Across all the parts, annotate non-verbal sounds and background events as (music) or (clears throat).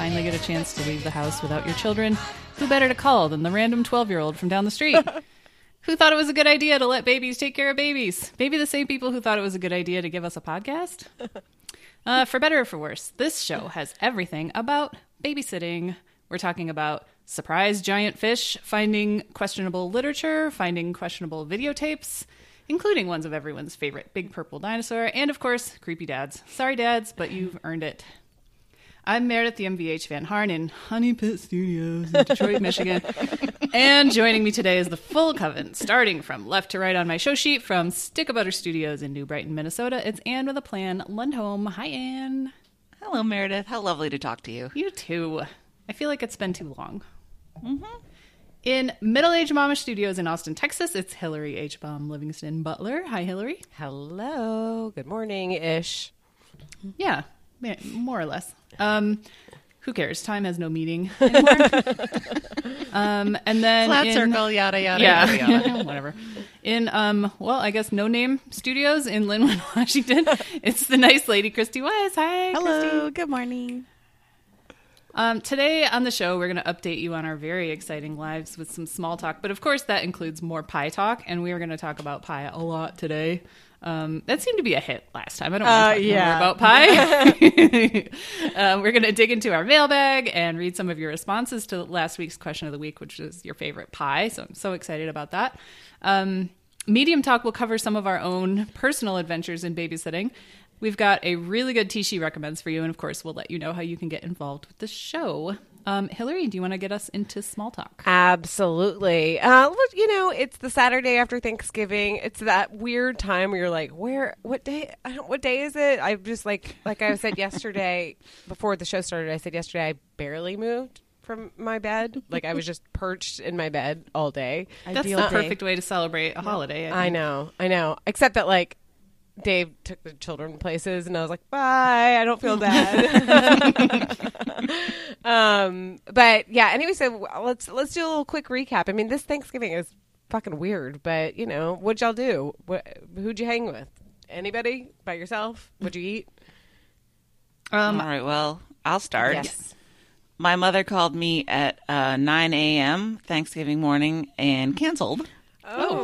finally get a chance to leave the house without your children, who better to call than the random 12 year old from down the street? (laughs) who thought it was a good idea to let babies take care of babies? Maybe the same people who thought it was a good idea to give us a podcast? (laughs) Uh, for better or for worse, this show has everything about babysitting. We're talking about surprise giant fish, finding questionable literature, finding questionable videotapes, including ones of everyone's favorite big purple dinosaur, and of course, creepy dads. Sorry, dads, but you've earned it. I'm Meredith the MVH Van Harn in Honey Pit Studios in Detroit, (laughs) Michigan. And joining me today is the full coven, starting from left to right on my show sheet from Stick of Butter Studios in New Brighton, Minnesota. It's Anne with a plan, Lundholm. Hi, Anne. Hello, Meredith. How lovely to talk to you. You too. I feel like it's been too long. Mm-hmm. In Middle Age Mama Studios in Austin, Texas, it's Hillary H. Baum Livingston Butler. Hi, Hillary. Hello. Good morning ish. Yeah, more or less. Um, who cares? Time has no meaning (laughs) anymore. um, and then Flat in, circle, yada, yada, yeah, yada, yada. (laughs) whatever. In um, well, I guess no name studios in Lynnwood, (laughs) Washington. It's the nice lady Christy Wise. Hi, Christy. Hello, good morning. Um, today on the show, we're going to update you on our very exciting lives with some small talk. But of course, that includes more pie talk, and we are going to talk about pie a lot today. Um, that seemed to be a hit last time. I don't want Uh, to talk yeah. more about pie. um, (laughs) (laughs) we're going to dig into our mailbag and read some of your responses to last week's question of the week, which is your favorite pie. So I'm so excited about that. Um, Medium Talk will cover some of our own personal adventures in babysitting. We've got a really good tea she recommends for you, and of course, we'll let you know how you can get involved with the show. Um, Hillary, do you want to get us into small talk? Absolutely. Uh, look, you know, it's the Saturday after Thanksgiving. It's that weird time where you're like, where, what day, I don't, what day is it? I'm just like, like I said yesterday (laughs) before the show started, I said yesterday I barely moved from my bed. Like I was just perched in my bed all day. (laughs) That's Ideal the day. perfect way to celebrate a holiday. I think. know, I know. Except that like Dave took the children places, and I was like, "Bye, I don't feel bad." (laughs) um, but yeah. Anyway, so let's let's do a little quick recap. I mean, this Thanksgiving is fucking weird, but you know, what'd y'all do? What, who'd you hang with? Anybody? By yourself? What'd you eat? Um, All right, well, I'll start. Yes. My mother called me at uh, 9 a.m. Thanksgiving morning and canceled Oh,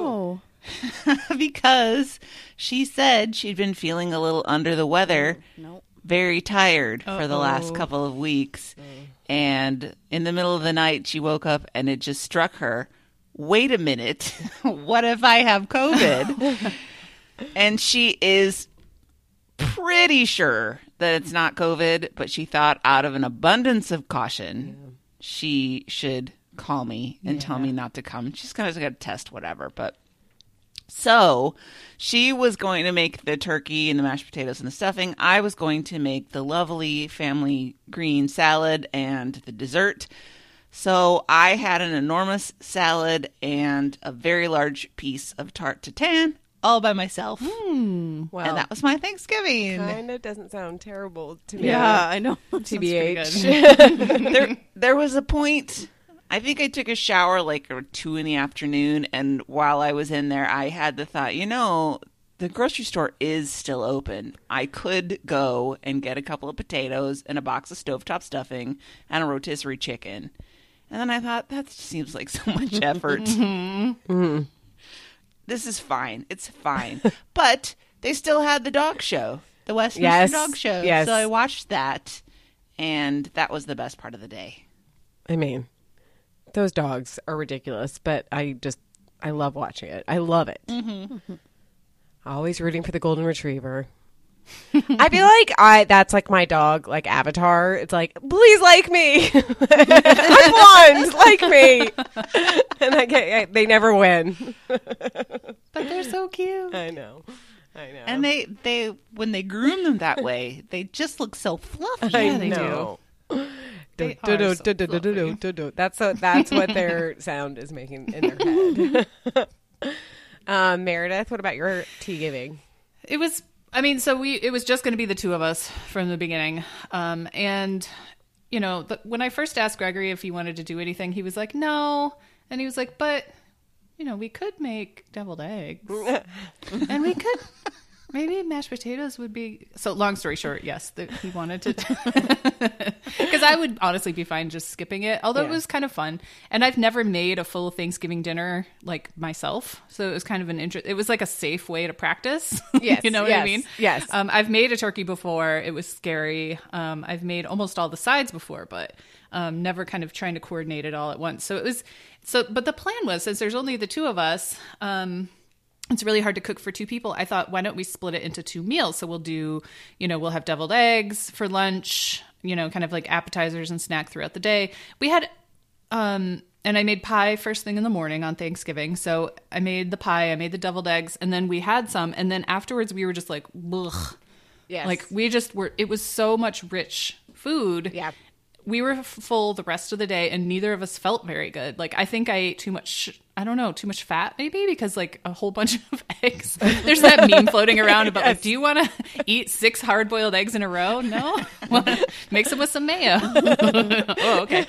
(laughs) because she said she'd been feeling a little under the weather, no. very tired for the last couple of weeks. Uh. And in the middle of the night, she woke up and it just struck her wait a minute, (laughs) what if I have COVID? (laughs) and she is pretty sure that it's not COVID, but she thought out of an abundance of caution, she should call me and tell me not to come. She's kind of going to test whatever, but so she was going to make the turkey and the mashed potatoes and the stuffing. I was going to make the lovely family green salad and the dessert. So I had an enormous salad and a very large piece of tarte tatin all by myself. Hmm. Well, And that was my Thanksgiving. kind of doesn't sound terrible to me. Yeah, I know. (laughs) TBH. (laughs) (laughs) there there was a point I think I took a shower like two in the afternoon and while I was in there I had the thought, you know, the grocery store is still open. I could go and get a couple of potatoes and a box of stovetop stuffing and a rotisserie chicken. And then I thought that seems like so much (laughs) effort. Mm-hmm. Mm-hmm. This is fine. It's fine. but they still had the dog show, the Westminster Yes, Dog Show. yes. So I watched that, and that was the best part of the day. I mean, those dogs are ridiculous, but I just I love watching it. I love it. Mm-hmm. Always rooting for the golden retriever. (laughs) I feel like I that's like my dog, like Avatar. It's like, please like me. (laughs) I'm blonde, like me. (laughs) and I get I, they never win. but they're so cute. I know. I know. And they, they when they groom them that way, they just look so fluffy. I Yeah, they know. They Do- That's what that's what their (laughs) sound is making in their head. um, (laughs) Meredith, what about your tea giving? It was. I mean, so we. It was just going to be the two of us from the beginning, um, and you know, the, when I first asked Gregory if he wanted to do anything, he was like, "No," and he was like, "But." You know, we could make deviled eggs, (laughs) and we could Maybe mashed potatoes would be. So, long story short, yes, the, he wanted to. (laughs) (laughs) Because I would honestly be fine just skipping it, although it was kind of fun. And I've never made a full Thanksgiving dinner like myself, so it was kind of an interest. It was like a safe way to practice. (laughs) Yes, you know what I mean? yes. Um, I've made a turkey before. It was scary. Um, I've made almost all the sides before, but um, never kind of trying to coordinate it all at once. So it was so. But the plan was since there's only the two of us. Um, it's really hard to cook for two people. I thought, why don't we split it into two meals? So we'll do, you know, we'll have deviled eggs for lunch, you know, kind of like appetizers and snack throughout the day. We had, um, and I made pie first thing in the morning on Thanksgiving. So I made the pie, I made the deviled eggs, and then we had some. And then afterwards, we were just like, ugh. Yes. Like we just were, it was so much rich food. Yeah. We were full the rest of the day, and neither of us felt very good. Like I think I ate too much. I don't know, too much fat maybe because like a whole bunch (laughs) of eggs. There's that meme floating around about like, do you want to eat six hard boiled eggs in a row? No, (laughs) Well, mix them with some mayo. (laughs) oh, okay.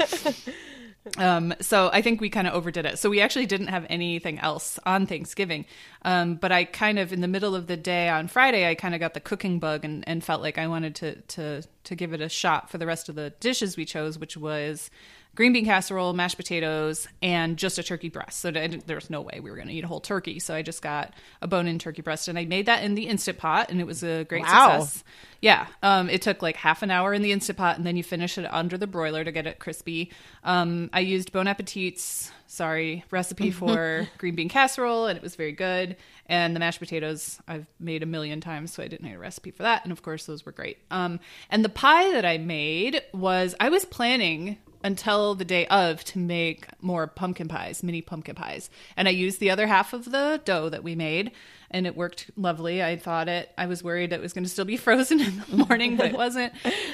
Um, so I think we kind of overdid it. So we actually didn't have anything else on Thanksgiving. Um, but I kind of in the middle of the day on Friday, I kind of got the cooking bug and, and felt like I wanted to to to give it a shot for the rest of the dishes we chose, which was green bean casserole, mashed potatoes, and just a turkey breast. So I didn't- there was no way we were going to eat a whole turkey. So I just got a bone-in turkey breast, and I made that in the instant pot, and it was a great Wow. success. Yeah, um, it took like half an hour in the instant pot, and then you finish it under the broiler to get it crispy. Um, I used Bon Appetit's sorry recipe (laughs) for green bean casserole, and it was very good. And the mashed potatoes I've made a million times, so I didn't need a recipe for that. And of course, those were great. Um, and the pie that I made was I was planning until the day of to make more pumpkin pies, mini pumpkin pies. And I used the other half of the dough that we made and it worked lovely. I thought it, I was worried it was going to still be (laughs) frozen in the morning, but it wasn't.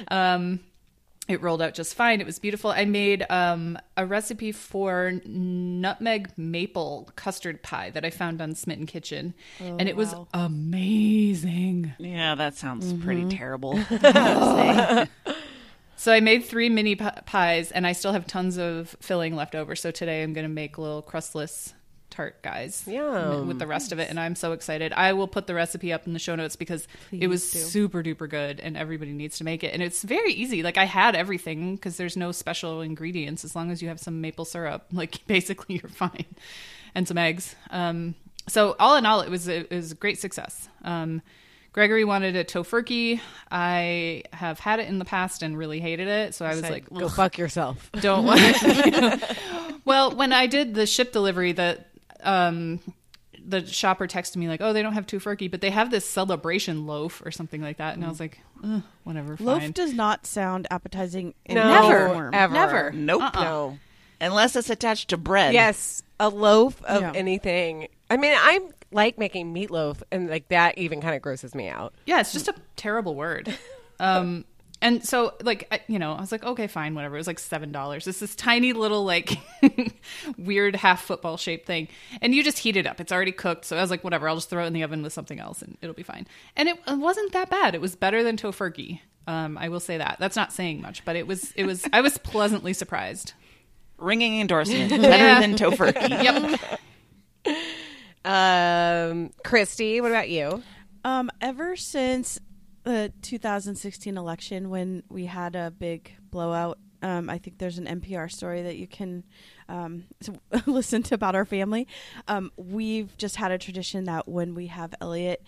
Um, it rolled out just fine. It was beautiful. I made um, a recipe for nutmeg maple custard pie that I found on Smitten Kitchen, and it was amazing. Yeah, that sounds Mm-hmm. pretty terrible. (laughs) (laughs) I gotta say. So I made three mini pi- pies, and I still have tons of filling left over. So today I'm going to make little crustless tart guys Yum. with the rest of it, and I'm so excited. I will put the recipe up in the show notes because it was do. super duper good, and everybody needs to make it. And it's very easy. Like I had everything because there's no special ingredients as long as you have some maple syrup. (laughs) Like basically you're fine, and some eggs. Um, so all in all, it was a, it was a great success. Um, Gregory wanted a Tofurky. I have had it in the past and really hated it, so I was Said, like, go fuck yourself. don't want it. (laughs) (laughs) well, when I did the ship delivery, the um, the shopper texted me like, "Oh, they don't have Tofurky, but they have this celebration loaf or something like that," and I was like, Ugh, "Whatever, fine." Loaf does not sound appetizing in No, any Never. form. ever. Never. Nope. Uh-uh. No. Unless it's attached to bread. Yes, a loaf of Yeah. anything. I mean, I like making meatloaf, and like that even kind of grosses me out. Yeah, it's just a terrible word. Um, and so, like, I, you know, I was like, okay, fine, whatever. It was like seven dollars. It's this tiny little, like, (laughs) weird half football shaped thing, and you just heat it up. It's already cooked, so I was like, whatever. I'll just throw it in the oven with something else, and it'll be fine. And it, it wasn't that bad. It was better than Tofurky. Um, I will say that. That's not saying much, but it was. It was. I was pleasantly surprised. Ringing endorsement. (laughs) Better Yeah. than Tofurky. Yep. (laughs) Um, Christy, what about you? Um, ever since the 2016 election, when we had a big blowout, um, I think there's an NPR story that you can um, (laughs) listen to about our family. Um, we've just had a tradition that when we have Elliot,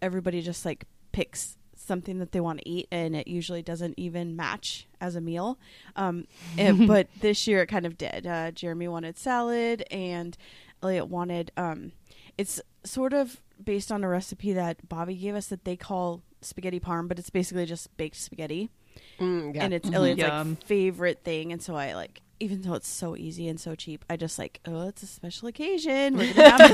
everybody just like picks something that they want to eat, and it usually doesn't even match as a meal. Um, and- (laughs) but this year it kind of did. Uh, Jeremy wanted salad, and Elliot wanted. Um, it's sort of based on a recipe that Bobby gave us that they call spaghetti parm, but it's basically just baked spaghetti, Mm, yeah. and it's Elliot's Yum. like favorite thing. And so I like, even though it's so easy and so cheap, I just like, oh, it's a special occasion. We're gonna have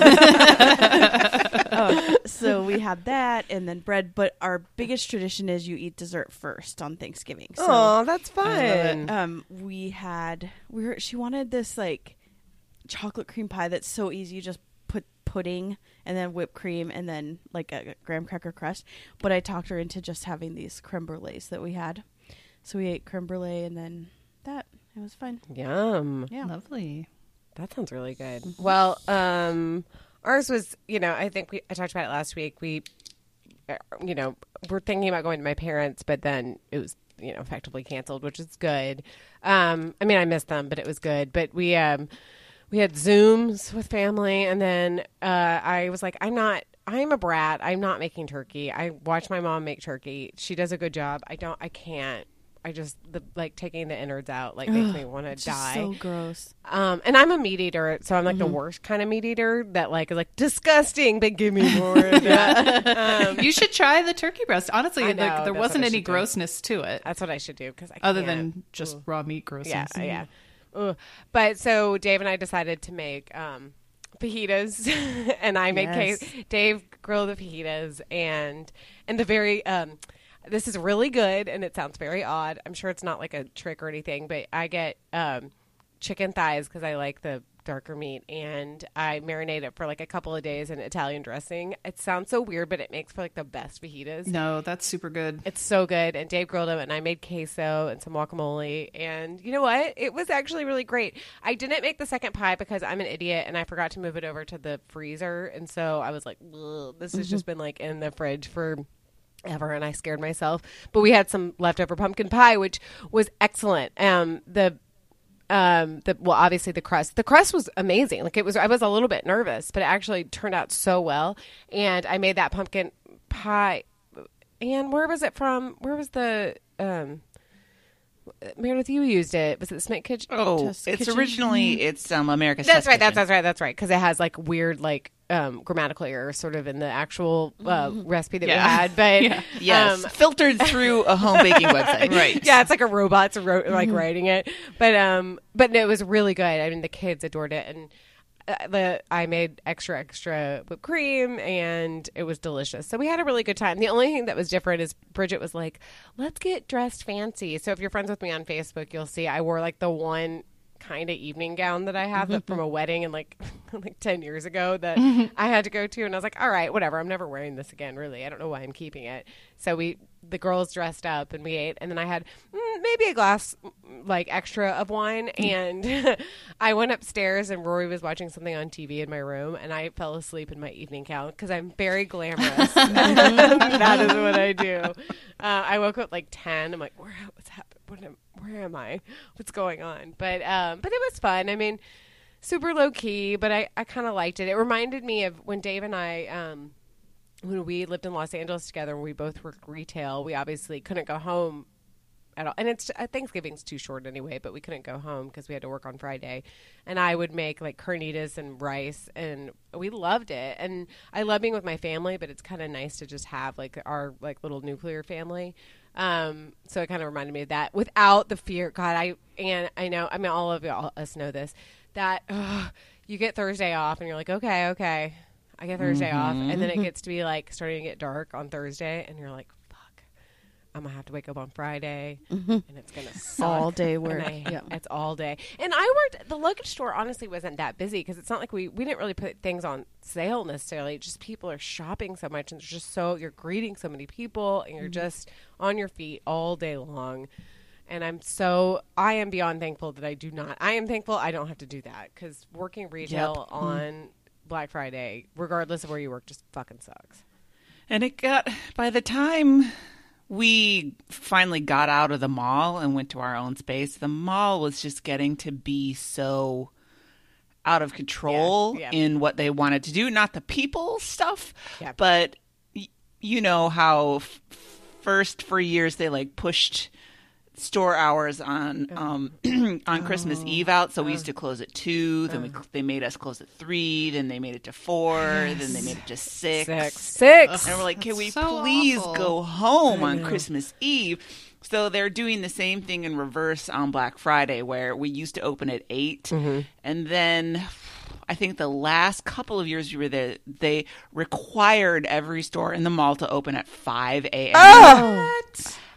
it. um, (laughs) (laughs) so we had that, and then bread. But our biggest tradition is you eat dessert first on Thanksgiving. So oh, that's I fun. um, we had we were she wanted this like chocolate cream pie that's so easy. You just put pudding and then whipped cream and then like a graham cracker crust. But I talked her into just having these creme brulees that we had. So we ate creme brulee and then that. It was fun. Yum. Yeah. Lovely. That sounds really good. Well, um, ours was, you know, I think we I talked about it last week. We uh, you know, we're thinking about going to my parents, but then it was you know effectively canceled, which is good. Um, I mean, I missed them, but it was good. But we um, we had Zooms with family, and then uh, I was like, I'm not. I'm a brat. I'm not making turkey. I watch my mom make turkey. She does a good job. I don't. I can't. I just the like taking the innards out like makes me want to die. so gross. Um, and I'm a meat eater, so I'm like the worst kind of meat eater that like is like disgusting, but give me more. of (laughs) that. Um, You should try the turkey breast. Honestly, know, like, there wasn't any should do. grossness to it, that's what I should do because I other can't. than just raw meat grossness. yeah, yeah. Ugh. But so Dave and I decided to make um, fajitas, (laughs) and I made Yes. case. Dave grilled the fajitas, and and the very um, this is really good, and it sounds very odd. I'm sure it's not like a trick or anything, but I get um, chicken thighs because I like the darker meat, and I marinate it for like a couple of days in Italian dressing. It sounds so weird, but it makes for like the best fajitas. No, that's super good. It's so good. And Dave grilled them, and I made queso and some guacamole. And you know what? It was actually really great. I didn't make the second pie because I'm an idiot and I forgot to move it over to the freezer. And so I was like, this has just been like in the fridge for ever and I scared myself. But we had some leftover pumpkin pie, which was excellent. Um, the um the well obviously the crust. The crust was amazing. Like it was i was a little bit nervous but it actually turned out so well. And i made that pumpkin pie. And where was it from? Where was the um meredith you used it was it the smith kitchen Oh, Test it's kitchen? originally it's um America's. that's Test right that's, Kitchen. that's right that's right because it has like weird like um grammatical errors sort of in the actual uh, recipe that Yeah. we had but Yeah. Yes, um, filtered through a home baking website. (laughs) Right. yeah, it's like a robot's ro- like writing it. But um, but no, it was really good. I mean, the kids adored it, and Uh, the I made extra extra whipped cream, and it was delicious. So we had a really good time. The only thing that was different is Bridget was like, "Let's get dressed fancy." So if you're friends with me on Facebook, you'll see I wore like the one kind of evening gown that I have that from a wedding and like (laughs) like 10 years ago that I had to go to and I was like all right whatever I'm never wearing this again really. I don't know why I'm keeping it. So we the girls dressed up and we ate and then I had mm, maybe a glass mm, like extra of wine and (laughs) I went upstairs and Rory was watching something on TV in my room and I fell asleep in my evening gown because I'm very glamorous. (laughs) That is what I do. Uh, I woke up like 10 I'm like where what's happening what am, where am I what's going on but um but it was fun I mean super low key but I I kind of liked it it reminded me of when Dave and I um when we lived in Los Angeles together and we both worked retail, we obviously couldn't go home at all. And it's uh, Thanksgiving's too short anyway, but we couldn't go home because we had to work on Friday. And I would make like carnitas and rice, and we loved it. And I love being with my family, but it's kind of nice to just have like our like little nuclear family. Um, so it kind of reminded me of that without the fear. God, I and I know. I mean, all of y'all, us know this that ugh, you get Thursday off, and you're like, okay, okay. I get Thursday off, and then it gets to be like starting to get dark on Thursday, and you're like, "Fuck, I'm gonna have to wake up on Friday, mm-hmm. and it's gonna (laughs) suck. All day work. I- (laughs) Yep. It's all day. And I worked. The luggage store honestly wasn't that busy because it's not like we we didn't really put things on sale necessarily. It's just people are shopping so much, and it's just so you're greeting so many people, and you're mm-hmm. just on your feet all day long. And I'm so I am beyond thankful that I do not. I am thankful I don't have to do that because working retail mm-hmm. on Black Friday, regardless of where you work, just fucking sucks. And it got by the time we finally got out of the mall and went to our own space, the mall was just getting to be so out of control Yeah, yeah. in what they wanted to do. Not the people stuff, Yeah. but y- you know how f- first for years they like pushed store hours on um (clears throat) on Christmas Eve out so we used to close at 2 then we they made us close at 3 then they made it to 4 then they made it to 6 Six, six. and we're like, can we so please awful. go home on Christmas Eve? So they're doing the same thing in reverse on Black Friday, where we used to open at 8 Mm-hmm. and then I think the last couple of years we were there, they required every store in the mall to open at five a.m. Oh!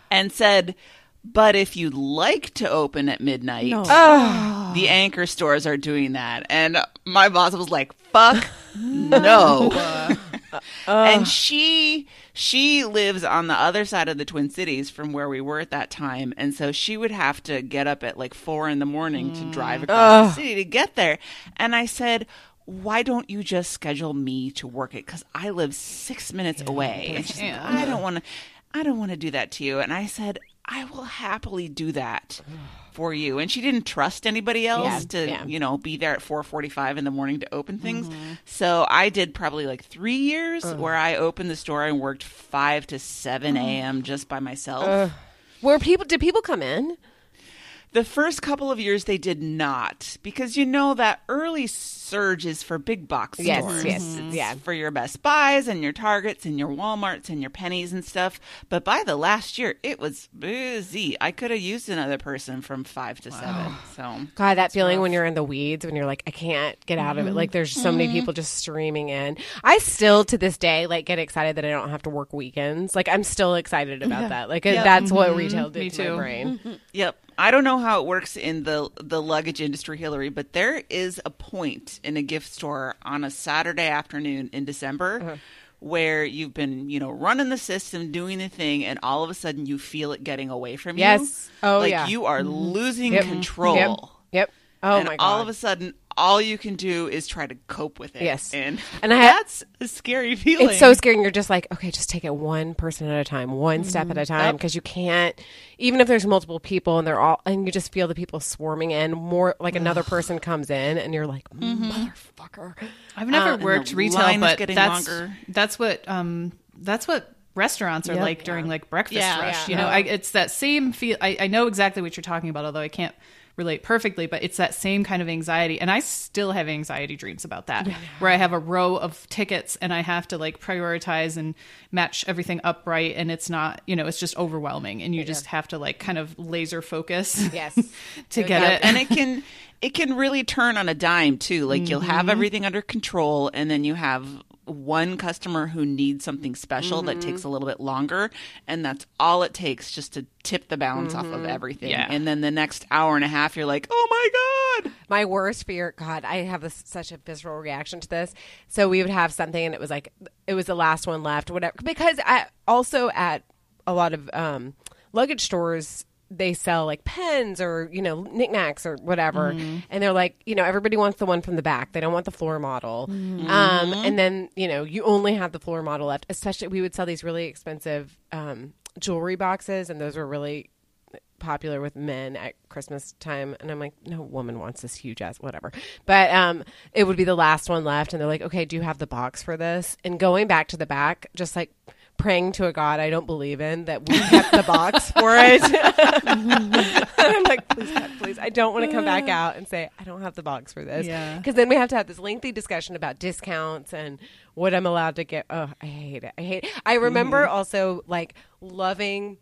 and said. But if you'd like to open at midnight, No. (sighs) the anchor stores are doing that. And my boss was like, fuck (laughs) no. Uh, uh. and she she lives on the other side of the Twin Cities from where we were at that time. And so she would have to get up at like four in the morning to drive across the mm. city to get there. And I said, why don't you just schedule me to work it? Because I live six minutes away. And she's like, Yeah. I don't want to, I don't want to do that to you. And I said, I will happily do that for you. And she didn't trust anybody else Yeah, to, yeah. you know, be there at 4:45 in the morning to open things. Mm-hmm. So I did probably like 3 years where I opened the store and worked 5 to 7 a.m. just by myself. Where people did people come in? The first couple of years they did not because you know that early surge is for big box Yes, stores. yes, It's yeah. for your Best Buys and your Targets and your Walmarts and your Penneys and stuff. But by the last year, it was busy. I could have used another person from five to seven. So God, that feeling when you're in the weeds, when you're like, I can't get out Mm-hmm. of it. Like, there's so many people just streaming in. I still, to this day, like, get excited that I don't have to work weekends. Like, I'm still excited about that. Like, that's what retail did Me to my too. brain. Yep. I don't know how it works in the the luggage industry, Hillary, but there is a point in a gift store on a Saturday afternoon in December Uh-huh. where you've been, you know, running the system, doing the thing, and all of a sudden you feel it getting away from you. Yes. Oh, like yeah. you are losing Yep. control. Yep. Yep. Oh and my god. all of a sudden, all you can do is try to cope with it. Yes. and And I had- that's a scary feeling. it's so scary. and You're just like, okay, just take it one person at a time, one step Mm-hmm. at a time, because you can't. Even if there's multiple people and they're all, and you just feel the people swarming in, more like another person comes in, and you're like, Mm-hmm. motherfucker. I've never and worked retail, but getting that's longer. that's what um that's what restaurants are Yep. like during like breakfast Yeah, rush. yeah. You know, I, it's that same feel. I, I know exactly what you're talking about, although I can't relate perfectly. But it's that same kind of anxiety, and I still have anxiety dreams about that, where I have a row of tickets and I have to like prioritize and match everything up right, and it's not, you know, it's just overwhelming, and you just have to like kind of laser focus. Yes. (laughs) to get Yeah, it. and it can it can really turn on a dime too. Like you'll have mm-hmm. everything under control, and then you have one customer who needs something special that takes a little bit longer, and that's all it takes just to tip the balance off of everything. Yeah. And then the next hour and a half, you're like, oh my god. My worst fear, God, I have this, such a visceral reaction to this. So we would have something, and it was like it was the last one left, whatever. Because I also at a lot of um, luggage stores, they sell like pens or you know knickknacks or whatever, and they're like, you know, everybody wants the one from the back. They don't want the floor model. Um, and then you know, you only have the floor model left. Especially, we would sell these really expensive um, jewelry boxes, and those were really popular with men at Christmas time. And I'm like no woman wants this huge ass whatever. But um it would be the last one left. And they're like okay do you have the box for this? And going back to the back just like praying to a god I don't believe in that we kept the box for it (laughs) I'm like please God please I don't want to come back out and say I don't have the box for this Yeah. because then we have to have this lengthy discussion about discounts and what I'm allowed to get oh I hate it I hate it. I remember mm-hmm. also like loving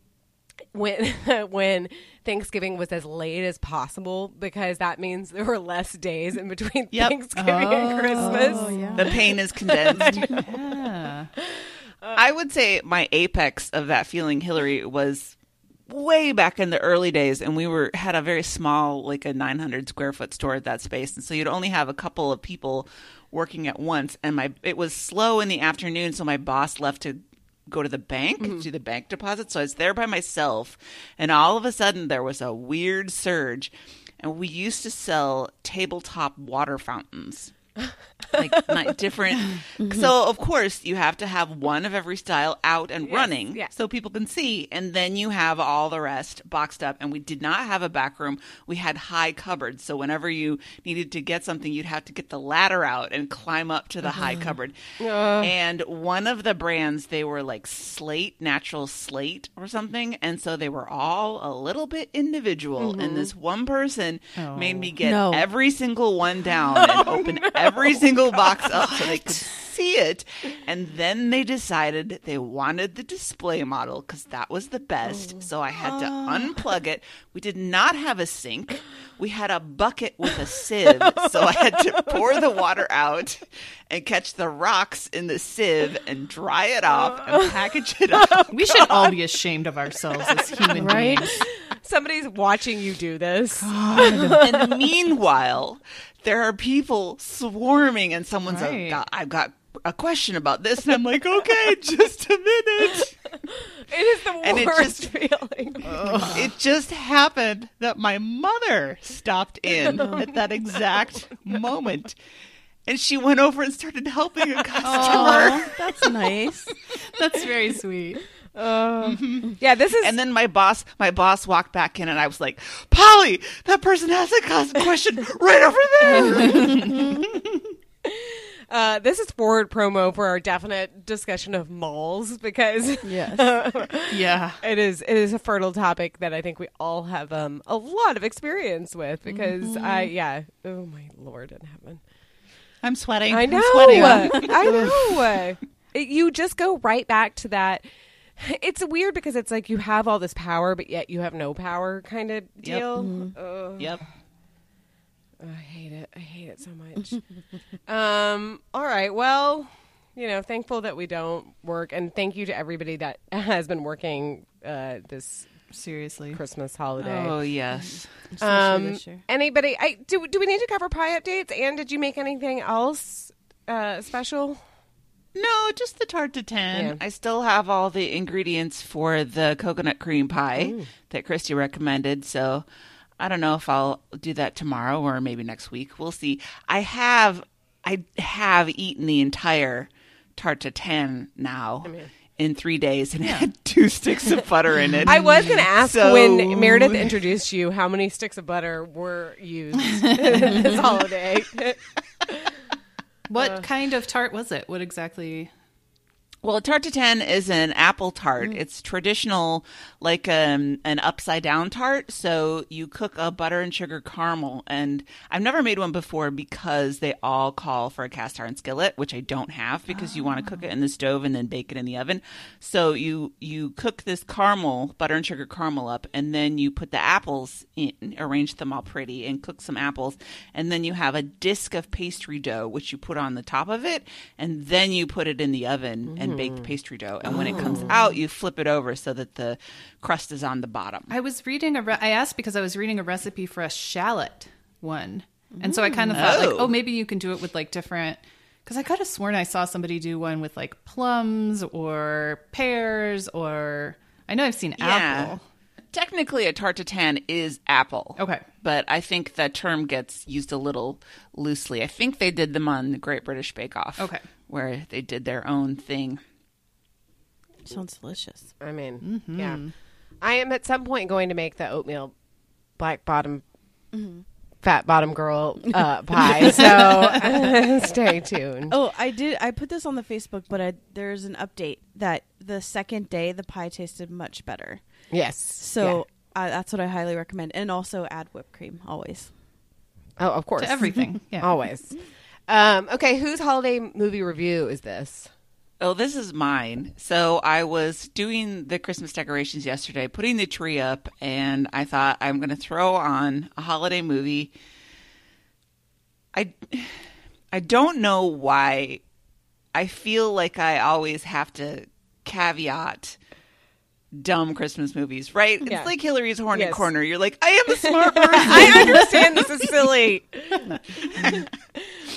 when (laughs) when Thanksgiving was as late as possible because that means there were less days in between Yep. Thanksgiving and Christmas. Oh, yeah. The pain is condensed. (laughs) yeah. (laughs) I would say my apex of that feeling, Hillary, was way back in the early days, and we were had a very small, like a 900 square foot store at that space, and so you'd only have a couple of people working at once. And my it was slow in the afternoon, so my boss left to go to the bank mm-hmm. do the bank deposit. So I was there by myself, and all of a sudden there was a weird surge, and we used to sell tabletop water fountains like not (laughs) different. Mm-hmm. So of course you have to have one of every style out and running, yeah. so people can see, and then you have all the rest boxed up. And we did not have a back room; we had high cupboards. So whenever you needed to get something, you'd have to get the ladder out and climb up to the high uh-huh. cupboard. And one of the brands, they were like slate, natural slate or something, and so they were all a little bit individual. And mm-hmm. this one person made oh. me get No. every single one (laughs) down and open (laughs) every Oh, single box up so they could see it. And then they decided they wanted the display model because that was the best. So I had to oh. unplug it. We did not have a sink. We had a bucket with a sieve. so I had to (laughs) pour the water out and catch the rocks in the sieve and dry it off and (laughs) package it up. Oh, we should all be ashamed of ourselves as (laughs) human Right? beings. Somebody's watching you do this. and meanwhile, there are people swarming, and someone's Right. like, "I've got a question about this," and I'm like, "Okay, (laughs) just a minute." It is the And it worst just- feeling. (laughs) It just happened that my mother stopped (laughs) in at that exact moment. and she went over and started helping a customer. Oh, that's nice. That's very sweet. (laughs) Yeah, this is And then my boss, my boss walked back in, and I was like, "Polly, that person has a cus- question right over there." (laughs) uh, this is forward promo for our definite discussion of malls because Yes. (laughs) Yeah. it is it is a fertile topic that I think we all have um, a lot of experience with because I yeah oh my lord in heaven I'm sweating. I know I'm sweating. I know It- you just go right back to that it's weird because it's like you have all this power but yet you have no power kind of deal Ugh. Yep. I hate it. I hate it so much. (laughs) um, all right. Well, you know, thankful that we don't work, and thank you to everybody that (laughs) has been working uh, this Seriously. Christmas holiday. Oh yes. Especially um, this year. anybody? I do. Do we need to cover pie updates? And did you make anything else uh, special? No, just the tarte tatin. Yeah. I still have all the ingredients for the coconut cream pie that Christy recommended. So I don't know if I'll do that tomorrow or maybe next week. We'll see. I have I have eaten the entire tarte tatin now in three days and had two sticks of butter in it. (laughs) I was going to ask So- when Meredith introduced you how many sticks of butter were used (laughs) (laughs) this holiday. What uh. kind of tart was it? What exactly? Well, a tarte tatin is an apple tart. It's traditional, like um, an upside down tart. So you cook a butter and sugar caramel, and I've never made one before because they all call for a cast iron skillet, which I don't have because you want to cook it in the stove and then bake it in the oven. So you you cook this caramel, butter and sugar caramel up, and then you put the apples in, arrange them all pretty, and cook some apples, and then you have a disc of pastry dough which you put on the top of it, and then you put it in the oven and bake the mm. pastry dough. And when it oh. comes out, you flip it over so that the crust is on the bottom. I was reading a. Re- I asked because I was reading a recipe for a shallot one, and so I kind of thought like, Oh. oh, maybe you can do it with like different. Because I could have sworn I saw somebody do one with like plums or pears or I know I've seen apple. Technically, a tarte tatin is apple. Okay. But I think that term gets used a little loosely. I think they did them on the Great British Bake Off. Okay. Where they did their own thing. Sounds delicious. I mean, yeah. I am at some point going to make the oatmeal black bottom, fat bottom girl (laughs) uh, pie. So (laughs) stay tuned. Oh, I did. I put this on the Facebook, but I, there's an update that the second day the pie tasted much better. Yes. So uh, that's what I highly recommend, and also add whipped cream always. Oh, of course, To everything. (laughs) Yeah. always. Um, okay, whose holiday movie review is this? Oh, this is mine. So I was doing the Christmas decorations yesterday, putting the tree up, and I thought I'm going to throw on a holiday movie. I (sighs) I don't know why. I feel like I always have to caveat dumb Christmas movies, right? Yeah. It's like Hillary's Hornet Yes. Corner. You're like, I am a smart (laughs) person. I understand this is silly. (laughs) (laughs)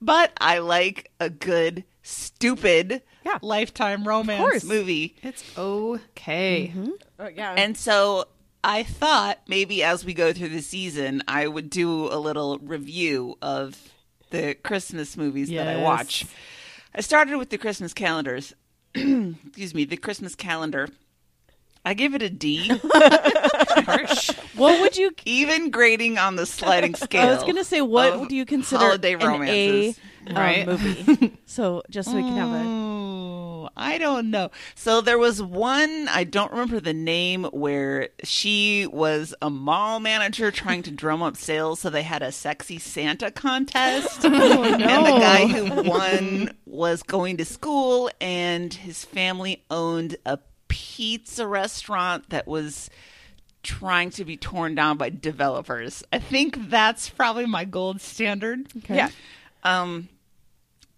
but I like a good, stupid, Yeah. lifetime romance movie. It's okay. Oh, yeah. And so I thought maybe as we go through the season, I would do a little review of the Christmas movies that I watch. I started with the Christmas calendars. (clears throat) Excuse me, the Christmas calendar. I give it a D, (laughs) Harsh. What would you? even grading on the sliding scale. (laughs) I was gonna say, what of would you consider holiday an romances. A um, movie? (laughs) so just so we can have a. Oh, don't know. So there was one, I don't remember the name, where she was a mall manager trying to drum up sales. So they had a sexy Santa contest. And the guy who won was going to school, and his family owned a pizza restaurant that was trying to be torn down by developers. I think that's probably my gold standard. Okay. yeah. Um,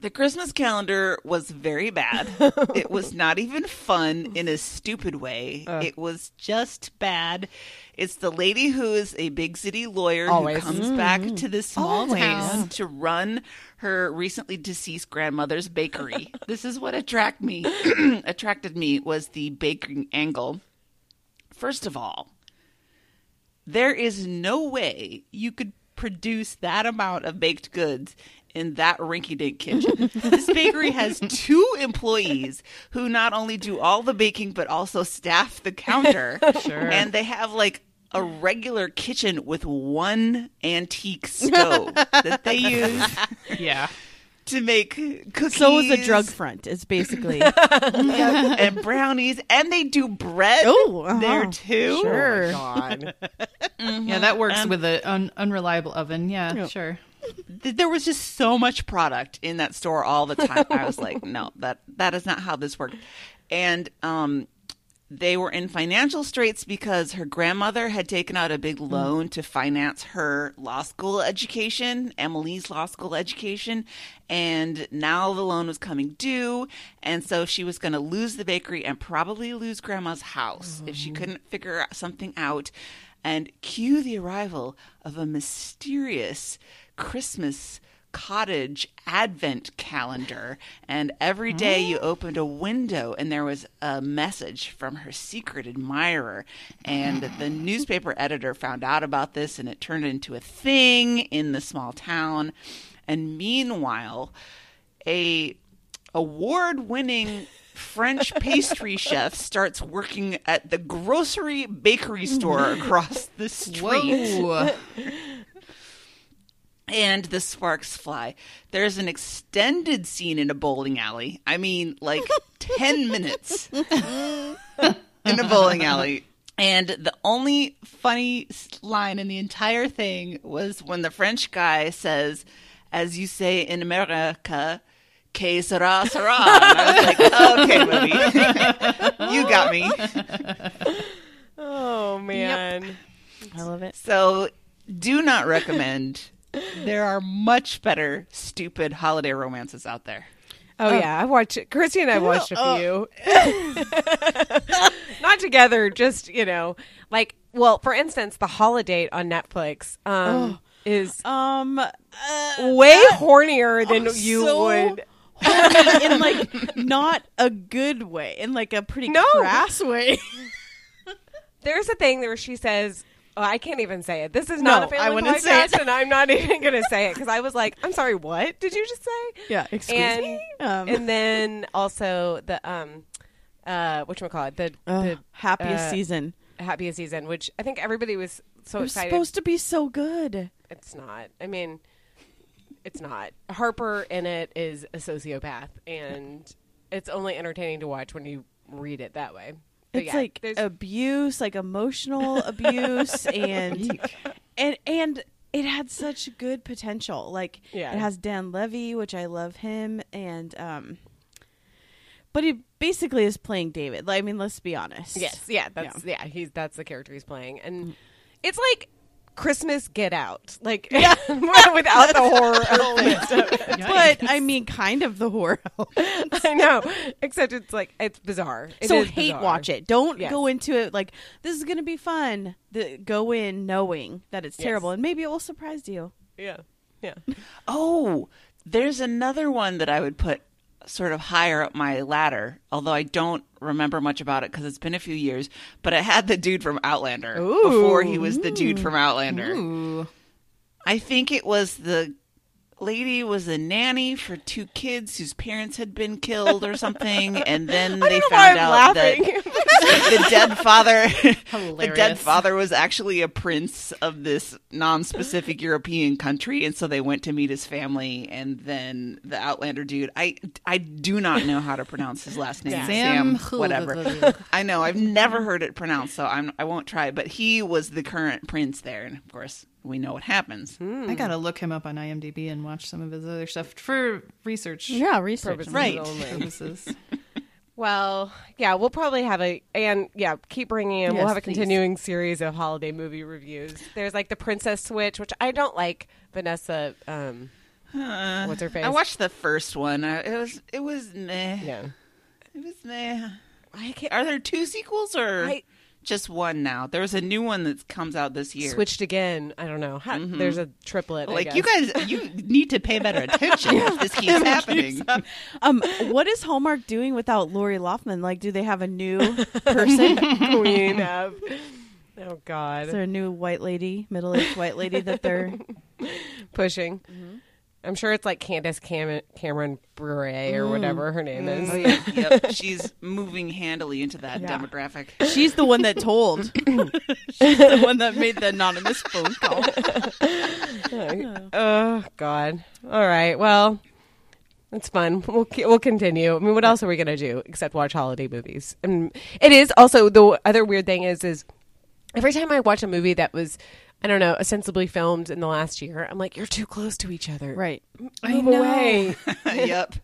the Christmas calendar was very bad. (laughs) it was not even fun in a stupid way. Uh. it was just bad. It's the lady who is a big city lawyer Always. who comes back to this small Always. town to run her recently deceased grandmother's bakery. (laughs) this is what attract me (clears throat) attracted me was the baking angle. First of all, there is no way you could produce that amount of baked goods in that rinky dink kitchen. this bakery has two employees who not only do all the baking but also staff the counter. (laughs) Sure. And they have like a regular kitchen with one antique stove that they use (laughs) yeah. to make cookies. So is a drug front. It's basically (laughs) and brownies, and they do bread Oh, uh-huh. there too. Sure. God. Yeah, that works Um, with an un- unreliable oven. Yeah, Yeah. sure. Th- There was just so much product in that store all the time. I was like, no, that that is not how this worked. And um, they were in financial straits because her grandmother had taken out a big loan to finance her law school education, Emily's law school education, and now the loan was coming due, and so she was going to lose the bakery and probably lose grandma's house if she couldn't figure something out. And cue the arrival of a mysterious Christmas cottage advent calendar and every day you oh. opened a window and there was a message from her secret admirer and the newspaper editor found out about this and it turned into a thing in the small town. And meanwhile a award-winning French pastry (laughs) chef starts working at the grocery bakery store (laughs) across the street. And the sparks fly. There's an extended scene in a bowling alley. I mean, like (laughs) 10 minutes (laughs) in a bowling alley. And the only funny line in the entire thing was when the French guy says, as you say in America, que sera, sera. And I was like, okay, movie. (laughs) you got me. Oh man. I love it. So, do not recommend. There are much better stupid holiday romances out there. Oh, yeah, I watched it. Christy and I watched a few. (laughs) Not together, just you know, like well, for instance, the Holidate on Netflix um, is Um, uh, way hornier than oh, you so would. (laughs) in like not a good way, in like a pretty No. crass way. (laughs) There's a thing where she says. Oh, I can't even say it. This is not No, a family I podcast, it. and I'm not (laughs) even going to say it because I was like, "I'm sorry, what did you just say?" yeah, excuse and me. Um, and then also the um, uh, what call it the oh, the happiest uh, season. happiest season, which I think everybody was so It was excited. supposed to be so good. it's not. I mean, it's not. Harper in it is a sociopath, and it's only entertaining to watch when you read it that way. But It's yeah, like there's- abuse, like emotional (laughs) abuse, and and and it had such good potential. Like Yeah. it has Dan Levy, which I love him, and um, but he basically is playing David. Like, I mean, let's be honest. yes, yeah, that's yeah. he's that's the character he's playing, and it's like Christmas Get Out, like yeah. (laughs) without the horror element. (laughs) but I mean, kind of the horror. (laughs) I know, except it's like it's bizarre. It so is hate bizarre. watch it. Don't Yes. go into it like this is going to be fun. The, go in knowing that it's Yes. terrible, and maybe it will surprise you. Yeah, yeah. Oh, there's another one that I would put sort of higher up my ladder, although I don't remember much about it because it's been a few years. But it had the dude from Outlander before he was the dude from Outlander. Ooh. I think it was the lady was a nanny for two kids whose parents had been killed or something, and then (laughs) they found out laughing. that (laughs) the dead father, the dead father was actually a prince of this non-specific European country, and so they went to meet his family, and then the Outlander dude, I I do not know how to pronounce his last name, Yeah. Sam, Sam whatever. (laughs) I know I've never heard it pronounced, so I'm I won't try. But he was the current prince there, and of course we know what happens. I gotta look him up on IMDb and watch some of his other stuff for research Yeah, research. Purposes Right. purposes. (laughs) Well, yeah, we'll probably have a and yeah, keep bringing in. we'll have a please. continuing series of holiday movie reviews. There's like the Princess Switch, which I don't like. Vanessa, um, Uh, what's her face? I watched the first one. Uh, It was it was meh. Yeah, It was meh. I can't. Are there two sequels or I- just one now? There's a new one that comes out this year. Switched again. I don't know. How, There's a triplet. I Like you guys, you need to pay better attention if this keeps (laughs) happening. (laughs) Um, what is Hallmark doing without Lori Loughlin? Like, do they have a new person? (laughs) queen of. Oh God, is there a new white lady, middle-aged white lady that they're? pushing. I'm sure it's like Candace Cam- Cameron Bure or mm. whatever her name mm. is. Oh (laughs) yep, she's moving handily into that Yeah. demographic. She's the one that (laughs) told. She's the one that made the anonymous phone call. (laughs) Oh God! All right, well, it's fun. We'll we'll continue. I mean, what else are we gonna do except watch holiday movies? And it is also the other weird thing is is every time I watch a movie that was. I don't know, ostensibly filmed in the last year. I'm like, you're too close to each other. Right. Move away. (laughs) (laughs) yep.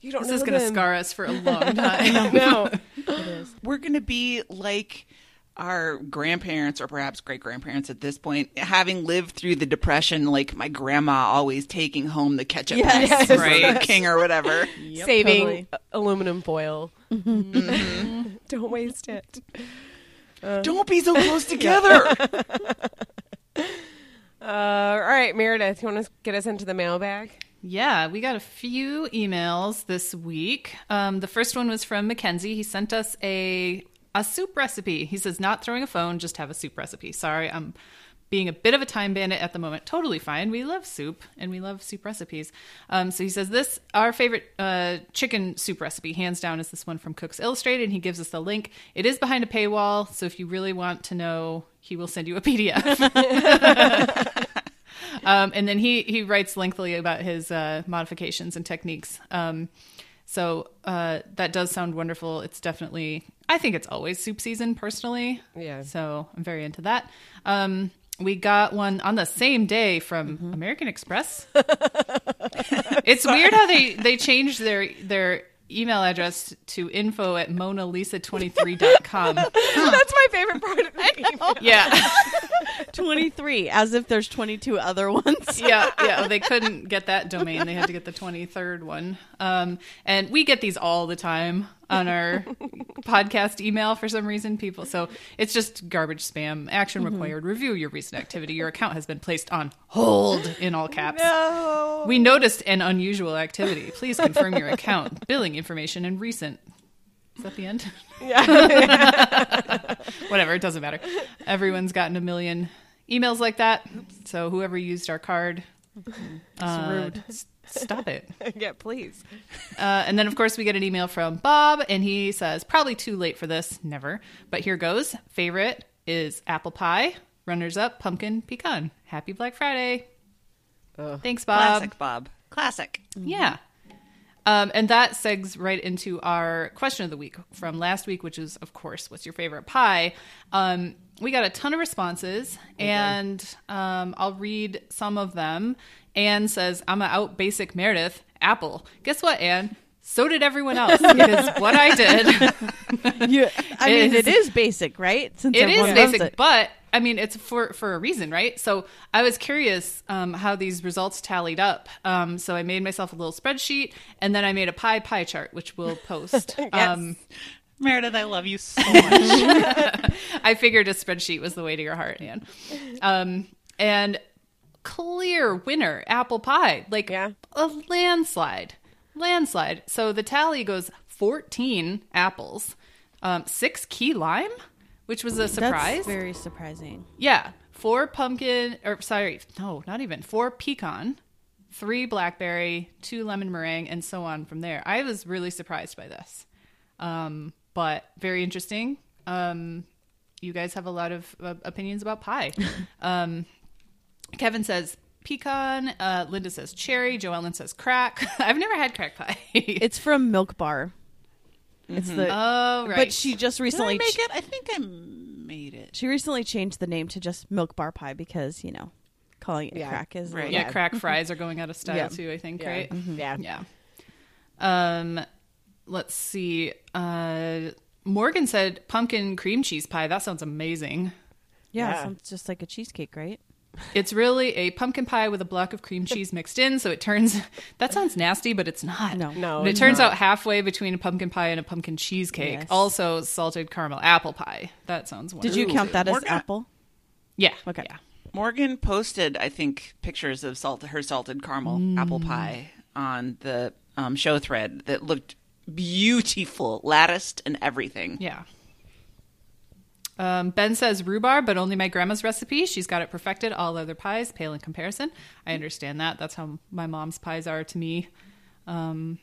You don't This know is going to scar us for a long (laughs) time. No. It is. We're going to be like our grandparents or perhaps great grandparents at this point, having lived through the depression, like my grandma always taking home the ketchup Yes. packs Yes. from Burger King or whatever. Saving totally. aluminum foil. Mm-hmm. don't waste it. Don't be so close (laughs) together. (laughs) Uh, all right, Meredith, you want to get us into the mailbag? Yeah, we got a few emails this week. Um, the first one was from Mackenzie. He sent us a a soup recipe. He says, "Not throwing a phone, just have a soup recipe." Sorry, I'm being a bit of a time bandit at the moment. Totally fine. We love soup and we love soup recipes. Um, so he says this our favorite uh, chicken soup recipe, hands down, is this one from Cook's Illustrated, and he gives us the link. It is behind a paywall, so if you really want to know, he will send you a PDF. (laughs) Um, and then he he writes lengthily about his uh, modifications and techniques. Um, so uh, that does sound wonderful. It's definitely I think it's always soup season personally. Yeah. So I'm very into that. Um, we got one on the same day from Mm-hmm. American Express. (laughs) it's weird how they they changed their their email address to info at monalisa23.com. (laughs) That's my favorite part of the email. yeah. (laughs) 23, as if there's 22 other ones. yeah, yeah. They couldn't get that domain. They had to get the 23rd one. Um, and we get these all the time on our podcast email for some reason. People, so it's just garbage spam. Action required. Review your recent activity. Your account has been placed on hold in all caps. No. We noticed an unusual activity. Please confirm your account, (laughs) billing information, and recent. Is that the end? Yeah. (laughs) Whatever, it doesn't matter. Everyone's gotten a million emails like that. So whoever used our card, uh, rude. S- Stop it. (laughs) yeah, please. Uh, and then, of course, we get an email from Bob, and he says, probably too late for this. Never. But here goes. Favorite is apple pie. Runners up, pumpkin, pecan. Happy Black Friday. Thanks, Bob. Classic, Bob. Classic. Yeah. Um, and that segs right into our question of the week from last week, which is, of course, what's your favorite pie? Um, we got a ton of responses, and um, I'll read some of them. Anne says, I'm a out basic Meredith, apple. Guess what, Anne? So did everyone else because (laughs) what I did (laughs) You, I mean, It it is- is basic, right? Since it is basic, it. but I mean, it's for for a reason, right? So I was curious um, how these results tallied up. Um, so I made myself a little spreadsheet, and then I made a pie pie chart, which we'll post. (laughs) um, Meredith, I love you so much. I figured a spreadsheet was the way to your heart, Anne. Um, and clear winner, apple pie, like Yeah. a landslide, landslide. So the tally goes fourteen apples, um, six key lime, which was a surprise. That's very surprising. Yeah, four pumpkin, or sorry, no, not even four pecan, three blackberry, two lemon meringue, and so on from there. I was really surprised by this, um, but very interesting. Um, you guys have a lot of uh, opinions about pie. (laughs) Kevin says pecan. Uh, Linda says cherry. Joellen says crack. (laughs) I've never had crack pie. (laughs) It's from Milk Bar. It's the oh right, but she just Did I recently make it? I think I made it. she recently changed the name to just Milk Bar Pie because you know calling it Yeah. crack is Right. yeah, Yeah. crack (laughs) fries are going out of style Yeah. too. I think Yeah. right. Yeah. Yeah. Um, let's see. Uh, Morgan said pumpkin cream cheese pie. That sounds amazing. yeah, Yeah. sounds just like a cheesecake, right? It's really a pumpkin pie with a block of cream cheese mixed in. So it turns, (laughs) that sounds nasty, but it's not. No. No, But it turns not. out halfway between a pumpkin pie and a pumpkin cheesecake. Yes. Also, salted caramel apple pie. That sounds wonderful. Did you count that as Morgan- apple? Yeah. Okay. Yeah. Morgan posted, I think, pictures of salt her salted caramel apple pie on the um, show thread that looked beautiful, latticed and everything. Yeah. Um, ben says rhubarb, but only my grandma's recipe. She's got it perfected. All other pies pale in comparison. I understand that. That's how my mom's pies are to me. Um,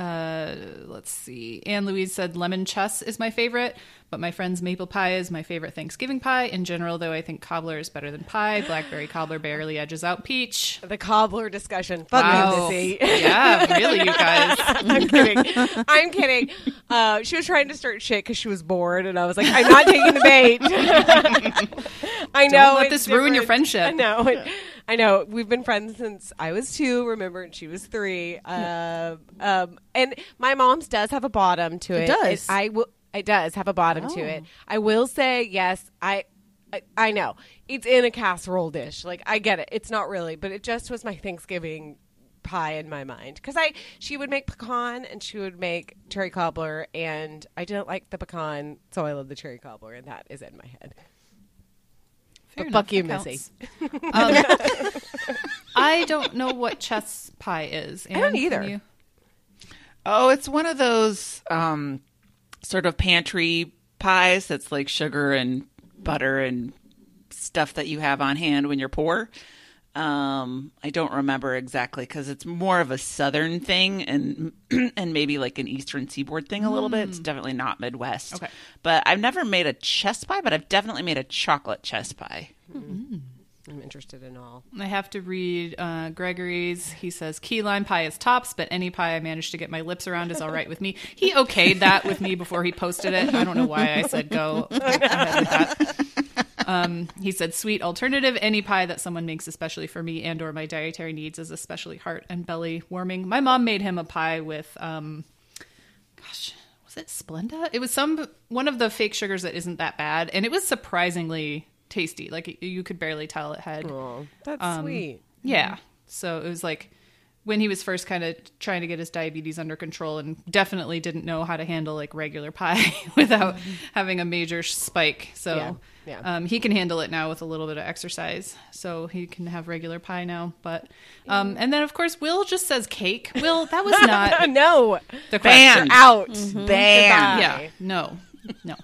uh, let's see. Anne Louise said lemon chess is my favorite, but my friend's maple pie is my favorite Thanksgiving pie. In general, though, I think cobbler is better than pie. Blackberry cobbler barely edges out peach. The cobbler discussion. Fuck Wow. Yeah, really, you guys. (laughs) I'm kidding. I'm kidding. Uh, she was trying to start shit because she was bored, and I was like, I'm not taking the bait. (laughs) I know. let it's this ruin your friendship. I know. It- I know. We've been friends since I was two. Remember, and she was three. Uh, um, and my mom's does have a bottom to it. It does? I will. It does have a bottom to Oh. it. I will say yes. I. I, I know it's in a casserole dish. Like I get it. It's not really, but it just was my Thanksgiving pie in my mind because I she would make pecan and she would make cherry cobbler and I didn't like the pecan, so I love the cherry cobbler, and that is in my head. Fair But fuck you, that Missy. (laughs) Um, I don't know what chess pie is. I don't either. you- Oh, it's one of those um, sort of pantry pies that's like sugar and butter and stuff that you have on hand when you're poor. Um, I don't remember exactly because it's more of a southern thing and (clears throat) and maybe like an eastern seaboard thing a little bit. It's definitely not Midwest. Okay. but I've never made a chess pie, but I've definitely made a chocolate chess pie. I'm interested in all. I have to read uh, Gregory's. He says key lime pie is tops, but any pie I manage to get my lips around is all right with me. He okayed that with me before he posted it. I don't know why I said go ahead with that. (laughs) Um, he said sweet alternative. Any pie that someone makes especially for me and or my dietary needs is especially heart and belly warming. My mom made him a pie with, um, gosh, was it Splenda? It was some one of the fake sugars that isn't that bad, and it was surprisingly tasty. Like you could barely tell it had Oh, that's Um, sweet. yeah. So it was like when he was first kind of trying to get his diabetes under control and definitely didn't know how to handle like regular pie (laughs) without having a major spike. So Yeah, yeah. Um, he can handle it now with a little bit of exercise. So he can have regular pie now. But um, and then of course Will just says cake. Will that was (laughs) not (laughs) no, the question. Banned. out. Bam. Goodbye. Yeah. No. No.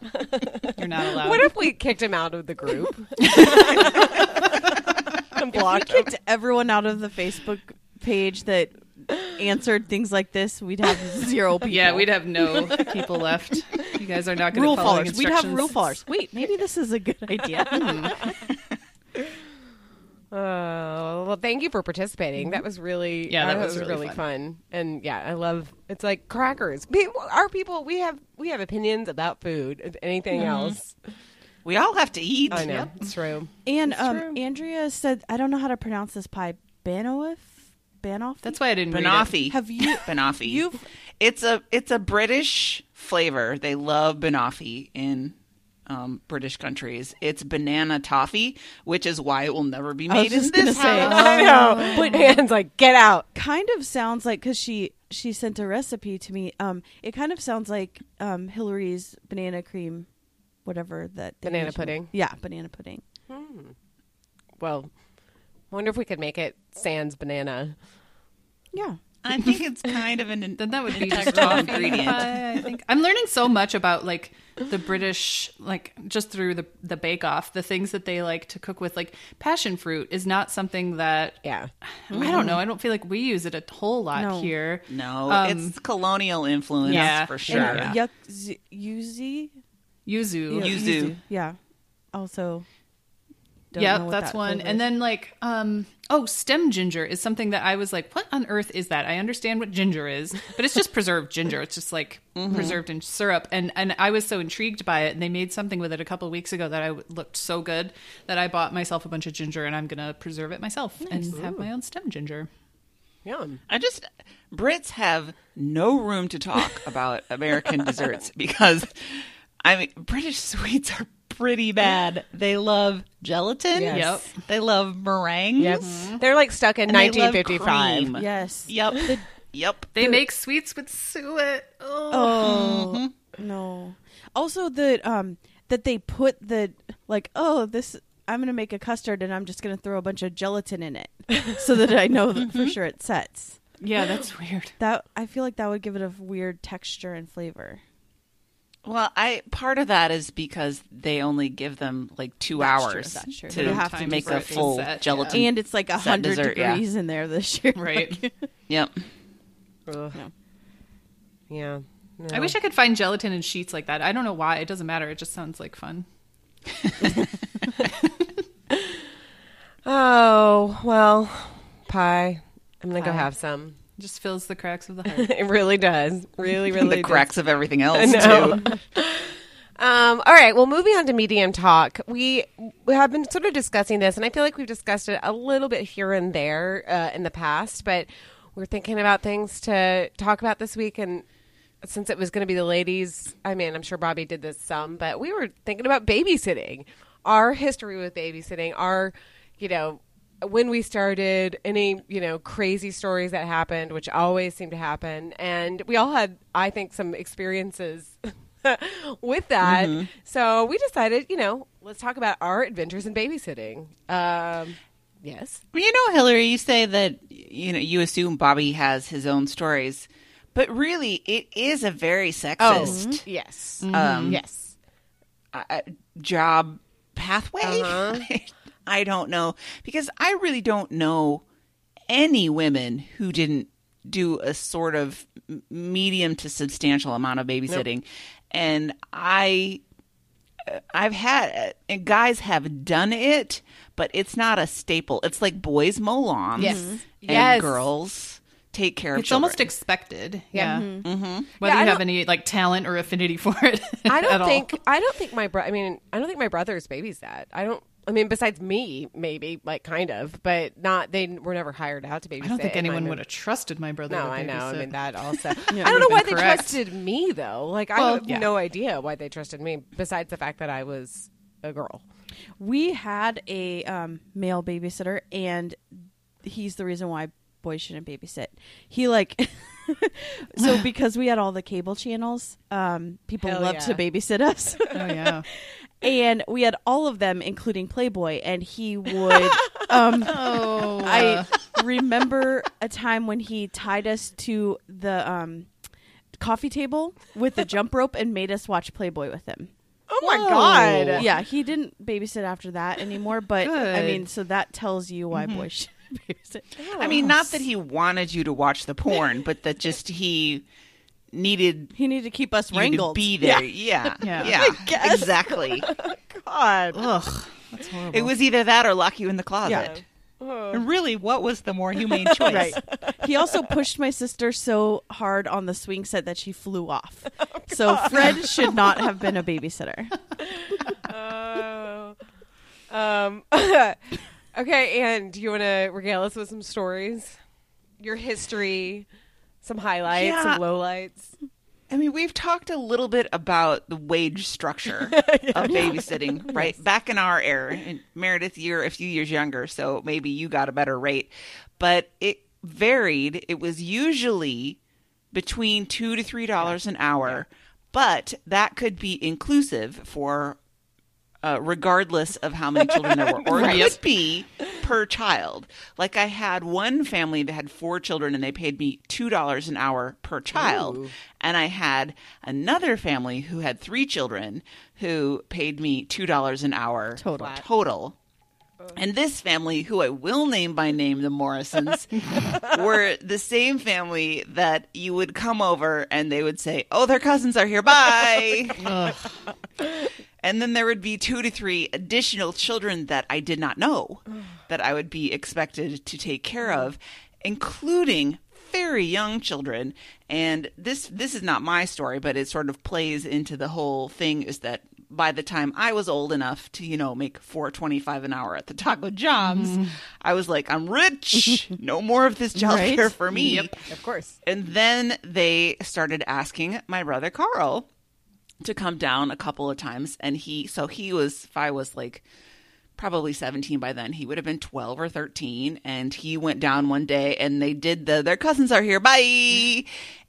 You're not allowed. What if we kicked him out of the group? and We blocked him? kicked everyone out of the Facebook page that answered things like this. We'd have zero (laughs) people. yeah, we'd have no (laughs) people left. You guys are not going to rule follow followers. We'd have rule followers. Wait, maybe this is a good idea. Uh, (laughs) well, thank you for participating. That was really Yeah, that uh, was really fun. And yeah, I love. It's like crackers. People, our people, we have we have opinions about food. and Anything else? We all have to eat. I know it's true. and um, true. Andrea said, I don't know how to pronounce this pie. Banoff? Banoff? That's why I didn't read it. Banoffee. Have you? (laughs) banoffee. You've- it's a it's a British flavor. They love banoffee in um, British countries. It's banana toffee, which is why it will never be I was made in this gonna say, house. I know. (laughs) But Anne's like, get out. kind of sounds like because she she sent a recipe to me. Um, it kind of sounds like um Hillary's banana cream, whatever that Banana use. pudding? Yeah, banana pudding. Well, wonder if we could make it sans banana. Yeah. I think it's kind of an Then that would be just integral ingredient. pie, I think I'm learning so much about like the British, like just through the the Bake Off, the things that they like to cook with. Like passion fruit is not something that Yeah. I don't know. I don't feel like we use it a whole lot No. here. No, Um, it's colonial influence yeah, for sure. and- And yuck, z- yuzu. Yuzu. Yeah, Yuzu. Yeah. Also. Don't Yeah, know what that's that one. flavor And then like um oh, stem ginger is something that I was like, what on earth is that? I understand what ginger is, but it's just preserved ginger. It's just like Mm-hmm. preserved in syrup. And and I was so intrigued by it and they made something with it a couple weeks ago that I looked so good that I bought myself a bunch of ginger and I'm going to preserve it myself and have my own stem ginger. Yum. I just Brits have no room to talk about American desserts (laughs) because I mean British sweets are pretty bad. They love gelatin. Yes. Yep. They love meringues. Yep. Mm-hmm. They're like stuck in And they love 1955. cream. Yes. Yep. (laughs) yep. They make sweets with suet. Oh. Oh mm-hmm. no. Also the um that they put the like oh this I'm gonna make a custard and I'm just gonna throw a bunch of gelatin in it (laughs) so that I know that for mm-hmm. sure it sets. Yeah, that's weird. That I feel like that would give it a weird texture and flavor. Well, I part of that is because they only give them like two That's hours that's true. to You have to make a full set, gelatin. and it's like a hundred dessert, yeah. degrees in there this year. (laughs) Right. Like, Yep. Ugh. Yeah. Yeah. I wish I could find gelatin in sheets like that. I don't know why. It doesn't matter. It just sounds like fun. (laughs) Oh well, pie. I'm gonna go have some. Just fills the cracks of the (laughs) heart. It really does. Really, (laughs) really the does. cracks of everything else too. (laughs) Um, all right. Well, moving on to medium talk, we we have been sort of discussing this, and I feel like we've discussed it a little bit here and there uh, in the past, but we're thinking about things to talk about this week, and since it was going to be the ladies, I mean, I'm sure Bobby did this some, but we were thinking about babysitting, our history with babysitting, our, you know. When we started, any you know crazy stories that happened, which always seem to happen, and we all had, I think, some experiences (laughs) with that. Mm-hmm. So we decided, you know, let's talk about our adventures in babysitting. Um, yes. You know, Hillary, you say that you know you assume Bobby has his own stories, but really, it is a very sexist Yes. um, Yes. uh, job pathway. Uh-huh. (laughs) I don't know because I really don't know any women who didn't do a sort of medium to substantial amount of babysitting, and I. uh, I've had and guys have done it, but it's not a staple. It's like boys mow lawns, Yes. and Yes. girls take care of It's children. almost expected. Yeah. Yeah. Mm-hmm. Whether Yeah, you have any like talent or affinity for it. (laughs) I don't all. think. I don't think my brother I mean, I don't think my brother's babysat. I don't. I mean, besides me, maybe like kind of, but not. They were never hired out to babysit. I don't think anyone would have trusted my brother. No, to I know. I mean that also. (laughs) Yeah, I don't know why been they trusted me though. Like I have yeah. no idea why they trusted me. Besides the fact that I was a girl. we had a um, male babysitter, and he's the reason why boys shouldn't babysit. He like. (laughs) so because we had all the cable channels, um, people Hell loved to babysit us. Oh yeah. (laughs) and we had all of them, including Playboy, and he would. (laughs) um, Oh. I remember a time when he tied us to the um, coffee table with the jump rope and made us watch Playboy with him. Oh my Whoa. god! Yeah, he didn't babysit after that anymore, but I mean, so that tells you why boys (laughs) should babysit. I mean, not that he wanted you to watch the porn, but that just he needed He needed to keep us you wrangled. to be there. Yeah, Yeah. (laughs) yeah, exactly. (laughs) God. Ugh. That's horrible. It was either that or lock you in the closet. Yeah. And really, what was the more humane (laughs) choice? Right. He also pushed my sister so hard on the swing set that she flew off. so Fred should not have been a babysitter. Oh. um. okay, and do you want to regale us with some stories, your history, some highlights, Yeah. some lowlights? I mean, we've talked a little bit about the wage structure (laughs) of babysitting, (laughs) right? Back in our era, and Meredith, you're a few years younger, so maybe you got a better rate, but it varied. It was usually between two to three dollars an hour, but that could be inclusive for. Uh, regardless of how many children there were, or it could be per child. Like I had one family that had four children, and they paid me two dollars an hour per child. And I had another family who had three children who paid me two dollars an hour Total. Total. And this family, who I will name by name, the Morrisons, (laughs) were the same family that you would come over and they would say, "Oh, their cousins are here. Bye." (laughs) and then there would be two to three additional children that I did not know (sighs) that I would be expected to take care of, including very young children. And this this is not my story, but it sort of plays into the whole thing is that by the time I was old enough to, you know, make four twenty five an hour at the Taco John's, mm-hmm. I was like, I'm rich. (laughs) no more of this childcare Right? for me. Yep, Of course. And then they started asking my brother Carl to come down a couple of times. And he, so he was, if I was like probably 17 by then, he would have been 12 or 13. And he went down one day and they did the, their cousins are here. Bye.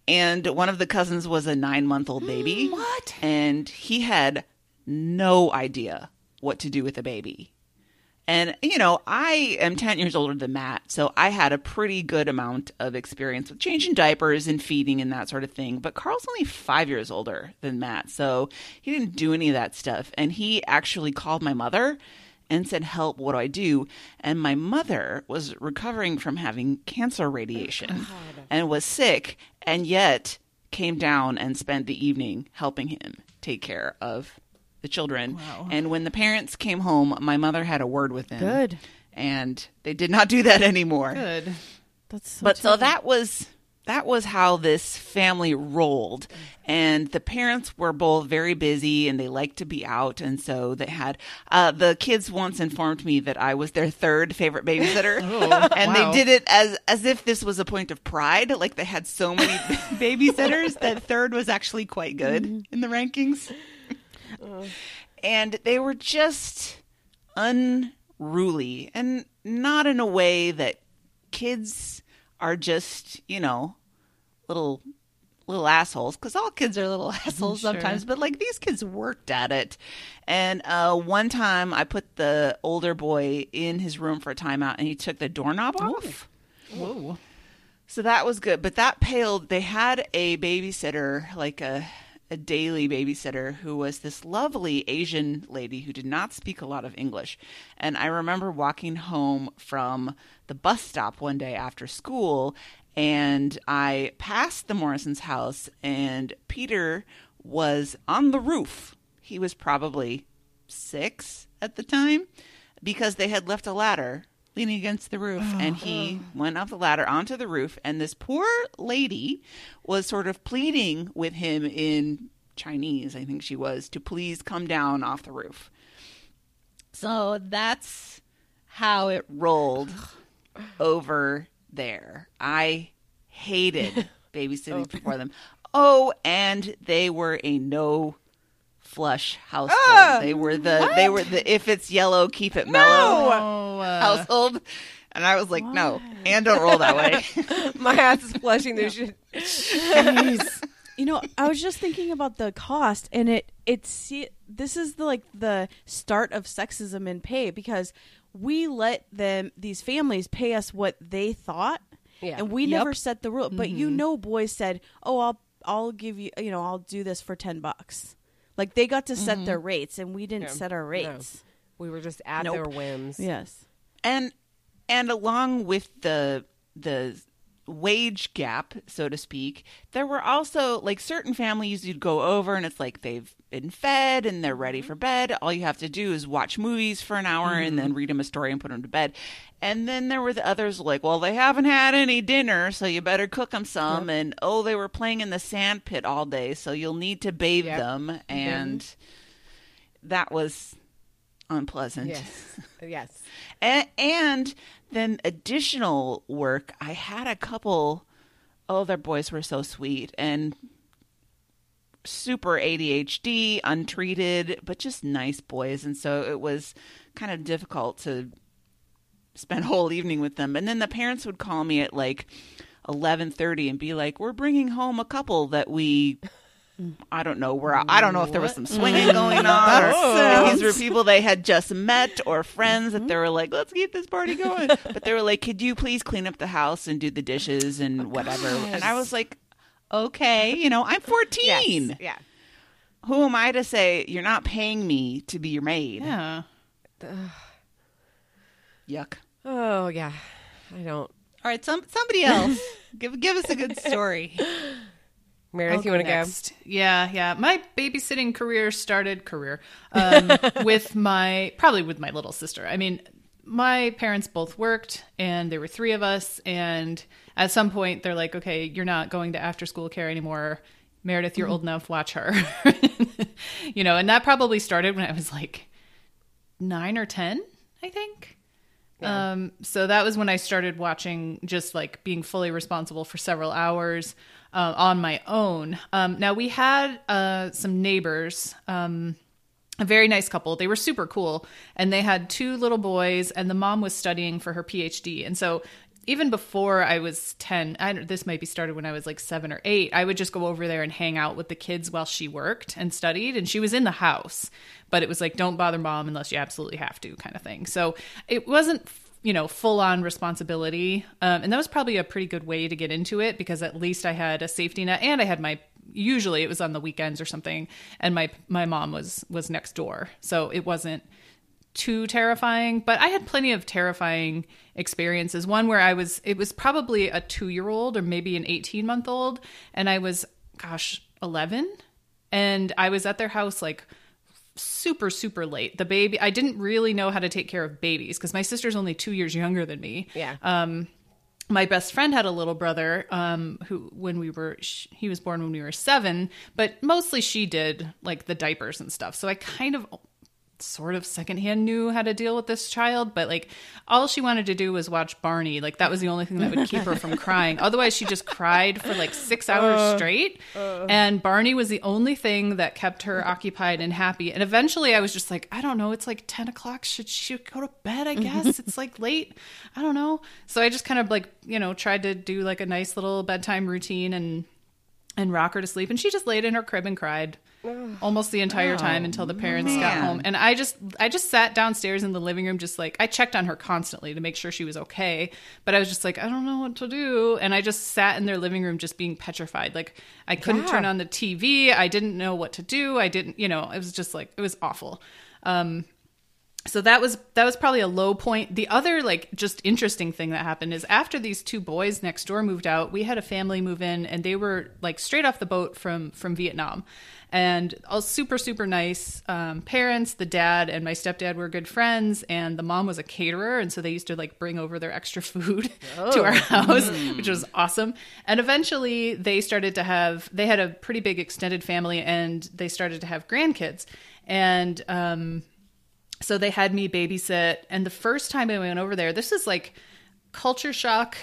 And one of the cousins was a nine month old baby. What? And he had no idea what to do with the baby. And, you know, I am 10 years older than Matt, so I had a pretty good amount of experience with changing diapers and feeding and that sort of thing. But Carl's only five years older than Matt, so he didn't do any of that stuff. And he actually called my mother and said, Help, what do I do? And my mother was recovering from having cancer radiation oh, and was sick, and yet came down and spent the evening helping him take care of the children. Wow. And when the parents came home, my mother had a word with them. Good. And they did not do that anymore. Good. That's so But so that was that was how this family rolled. And the parents were both very busy and they liked to be out and so they had uh, the kids once informed me that I was their third favorite babysitter. (laughs) Oh, (laughs) and wow. they did it as as if this was a point of pride, like they had so many (laughs) babysitters that third was actually quite good in the rankings. And they were just unruly and not in a way that kids are just, you know, little little assholes because all kids are little (laughs) assholes Sure. sometimes but like these kids worked at it and uh one time i put the older boy in his room for a timeout and he took the doorknob off Whoa. so that was good, but that paled. They had a babysitter, like a a daily babysitter, who was this lovely Asian lady who did not speak a lot of English. And I remember walking home from the bus stop one day after school, and I passed the Morrison's house, and Peter was on the roof. He was probably six at the time because they had left a ladder leaning against the roof and he went up the ladder onto the roof and this poor lady was sort of pleading with him in Chinese I think she was to please come down off the roof. So that's how it rolled over there. I hated (laughs) babysitting oh. for them. Oh, and they were a no flush household. Ah, they were the they were the if it's yellow, keep it mellow Oh, uh, household. And I was like, no, and don't roll that way. (laughs) My ass is flushing. There's just Jeez. (laughs) you know, I was just thinking about the cost, and it it's this is the like the start of sexism in pay because we let them these families pay us what they thought, Yeah. and we Yep. never set the rule. But you know, boys said, "Oh, I'll I'll give you you know I'll do this for ten bucks." Like they got to set mm-hmm. their rates, and we didn't Yeah. set our No. rates. we were just at Nope. their whims. Yes. and and along with the the wage gap so to speak there were also like certain families you'd go over and it's like they've been fed and they're ready mm-hmm. for bed. All you have to do is watch movies for an hour and then mm-hmm. read them a story and put them to bed. And then there were the others like well they haven't had any dinner so you better cook them some. And oh they were playing in the sand pit all day so you'll need to bathe Yep. them. Mm-hmm. And that was unpleasant. Yes. (laughs) yes. and, and then additional work i had a couple oh their boys were so sweet and super adhd untreated but just nice boys. And so it was kind of difficult to spend a whole evening with them. And then the parents would call me at like 11:30 and be like we're bringing home a couple that we I don't know where I don't know if there was some swinging mm. going (laughs) on or That these were people they had just met or friends that mm-hmm. they were like let's keep this party going. (laughs) But they were like could you please clean up the house and do the dishes and oh, whatever? And I was like okay you know I'm 14 Yes. Yeah. who am I to say you're not paying me to be your maid? Yeah. (sighs) yuck. Oh yeah. I don't. all right some somebody else. (laughs) Give give us a good story Meredith, I'll you want to go? next. Yeah, yeah. My babysitting career started career um, (laughs) with my probably with my little sister. I mean, my parents both worked, and there were three of us. And at some point, they're like, "Okay, you're not going to after school care anymore." Meredith, you're old enough. Watch her. (laughs) you know, and that probably started when I was like nine or ten, I think. Um, so that was when I started watching, just like being fully responsible for several hours uh, on my own. Um, now we had uh, some neighbors, um, a very nice couple. They were super cool, and they had two little boys, and the mom was studying for her PhD, and so even before I was 10, I this might be started when I was like seven or eight, I would just go over there and hang out with the kids while she worked and studied. And she was in the house, but it was like, don't bother mom unless you absolutely have to kind of thing. So it wasn't, you know, full on responsibility. Um, and that was probably a pretty good way to get into it because at least I had a safety net and I had my usually it was on the weekends or something and my my mom was was next door. So it wasn't too terrifying but i had plenty of terrifying experiences. One where i was it was probably a 2 year old or maybe an 18 month old and i was gosh 11 and i was at their house like super super late. The baby i didn't really know how to take care of babies because my sister's only two years younger than me. Yeah. um my best friend had a little brother um who when we were sh- he was born when we were 7 but mostly she did like the diapers and stuff. So i kind of sort of secondhand knew how to deal with this child but like all she wanted to do was watch barney. Like that was the only thing that would keep her from crying. Otherwise she just cried for like six (laughs) oh, hours straight. Oh. and barney was the only thing that kept her occupied and happy. And eventually i was just like i don't know. It's like 10 o'clock. Should she go to bed i guess? (laughs) It's like late. I don't know. So i just kind of like you know tried to do like a nice little bedtime routine and and rock her to sleep. And she just laid in her crib and cried almost the entire time until the parents got home. And i just i just sat downstairs in the living room just like i checked on her constantly to make sure she was okay. But i was just like i don't know what to do. And i just sat in their living room just being petrified. Like i couldn't Yeah. turn on the tv i didn't know what to do. I didn't you know it was just like it was awful. Um so that was that was probably a low point. The other like just interesting thing that happened is after these two boys next door moved out we had a family move in and they were like straight off the boat from from vietnam. And all super super nice um, parents the dad and my stepdad were good friends and the mom was a caterer. And so they used to like bring over their extra (laughs) food to our house which was awesome. And eventually they started to have they had a pretty big extended family and they started to have grandkids. And um so they had me babysit and the first time i went over there this is like culture shock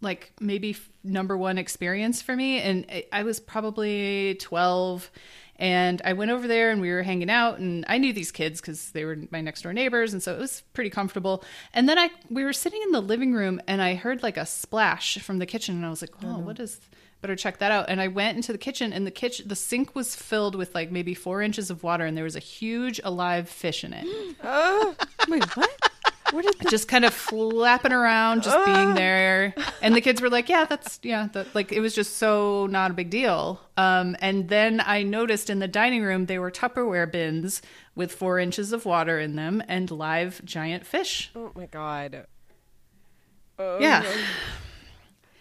like maybe f- number one experience for me and I- i was probably 12 and i went over there and we were hanging out and i knew these kids because they were my next door neighbors and so it was pretty comfortable. And then i we were sitting in the living room and i heard like a splash from the kitchen and i was like oh what is better check that out and i went into the kitchen and the kitchen the sink was filled with like maybe four inches of water and there was a huge alive fish in it (gasps) oh, Wait, what? Where did the, just kind of flapping around, just being there. And the kids were like, "Yeah, that's yeah." That, like it was just so not a big deal. Um, and then I noticed in the dining room they were Tupperware bins with four inches of water in them and live giant fish. Oh my god. Oh Yeah,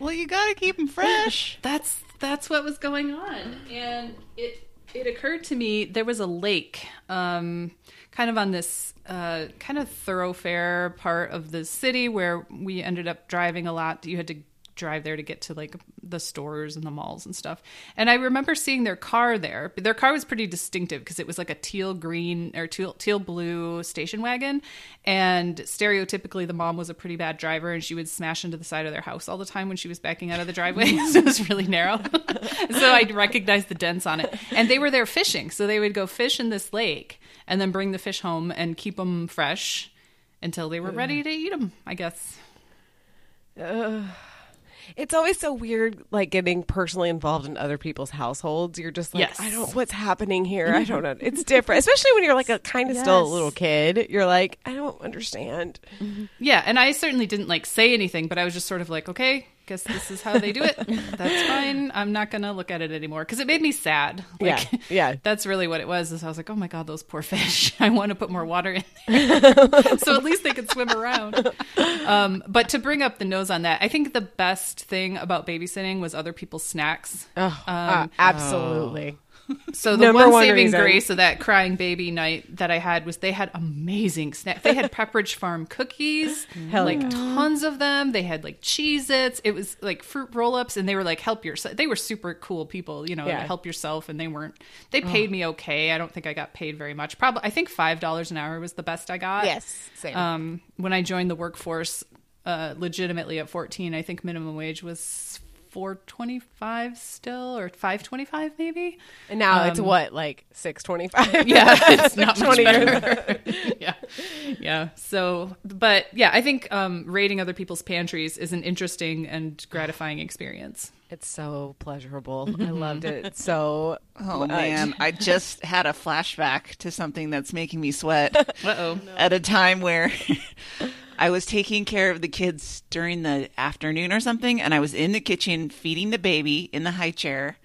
Well, you got to keep them fresh. (laughs) that's that's what was going on, and it it occurred to me there was a lake, um, kind of on this uh, kind of thoroughfare part of the city where we ended up driving a lot. You had to drive there to get to like the stores and the malls and stuff. And I remember seeing their car there. Their car was pretty distinctive because it was like a teal green or teal teal blue station wagon. And stereotypically, the mom was a pretty bad driver and she would smash into the side of their house all the time when she was backing out of the driveway. (laughs) so it was really narrow. (laughs) so I recognized the dents on it. And they were there fishing. So they would go fish in this lake and then bring the fish home and keep them fresh until they were ready to eat them, I guess. It's always so weird, like getting personally involved in other people's households. You're just like, Yes. I don't, what's happening here? I don't mm-hmm. know. It's different, especially when you're like a kind of still a little kid. You're like, I don't understand. Mm-hmm. Yeah, and I certainly didn't like say anything, but I was just sort of like, okay, guess this is how they do it. That's (laughs) fine. I'm not gonna look at it anymore because it made me sad. Like, Yeah, yeah. (laughs) That's really what it was. Is I was like, oh my god, those poor fish. (laughs) I want to put more water in so at least they could swim around. Um, but to bring up the nose on that, I think the best thing about babysitting was other people's snacks. Oh, uh, absolutely. So the one, one saving reason. grace of that crying baby night that I had was they had amazing snacks. They had Pepperidge Farm cookies, (gasps) Hell like yeah. tons of them. They had like Cheez-Its. It was like fruit roll-ups, and they were like help yourself. They were super cool people, you know, Yeah. help yourself, and they weren't. They paid me okay. I don't think I got paid very much. Probably, I think five dollars an hour was the best I got. Yes, same. Um, when I joined the workforce, uh, legitimately at fourteen, I think minimum wage was four twenty five still, or five twenty five maybe. And now it's Um, what, like six twenty five? (laughs) Yeah, it's (laughs) not much better. (laughs) yeah, yeah. So, but yeah, I think um, raiding other people's pantries is an interesting and gratifying experience. It's so pleasurable. I loved it so Oh much. man, I just had a flashback to something that's making me sweat. Uh oh. At a time where I was taking care of the kids during the afternoon or something, and I was in the kitchen feeding the baby in the high chair.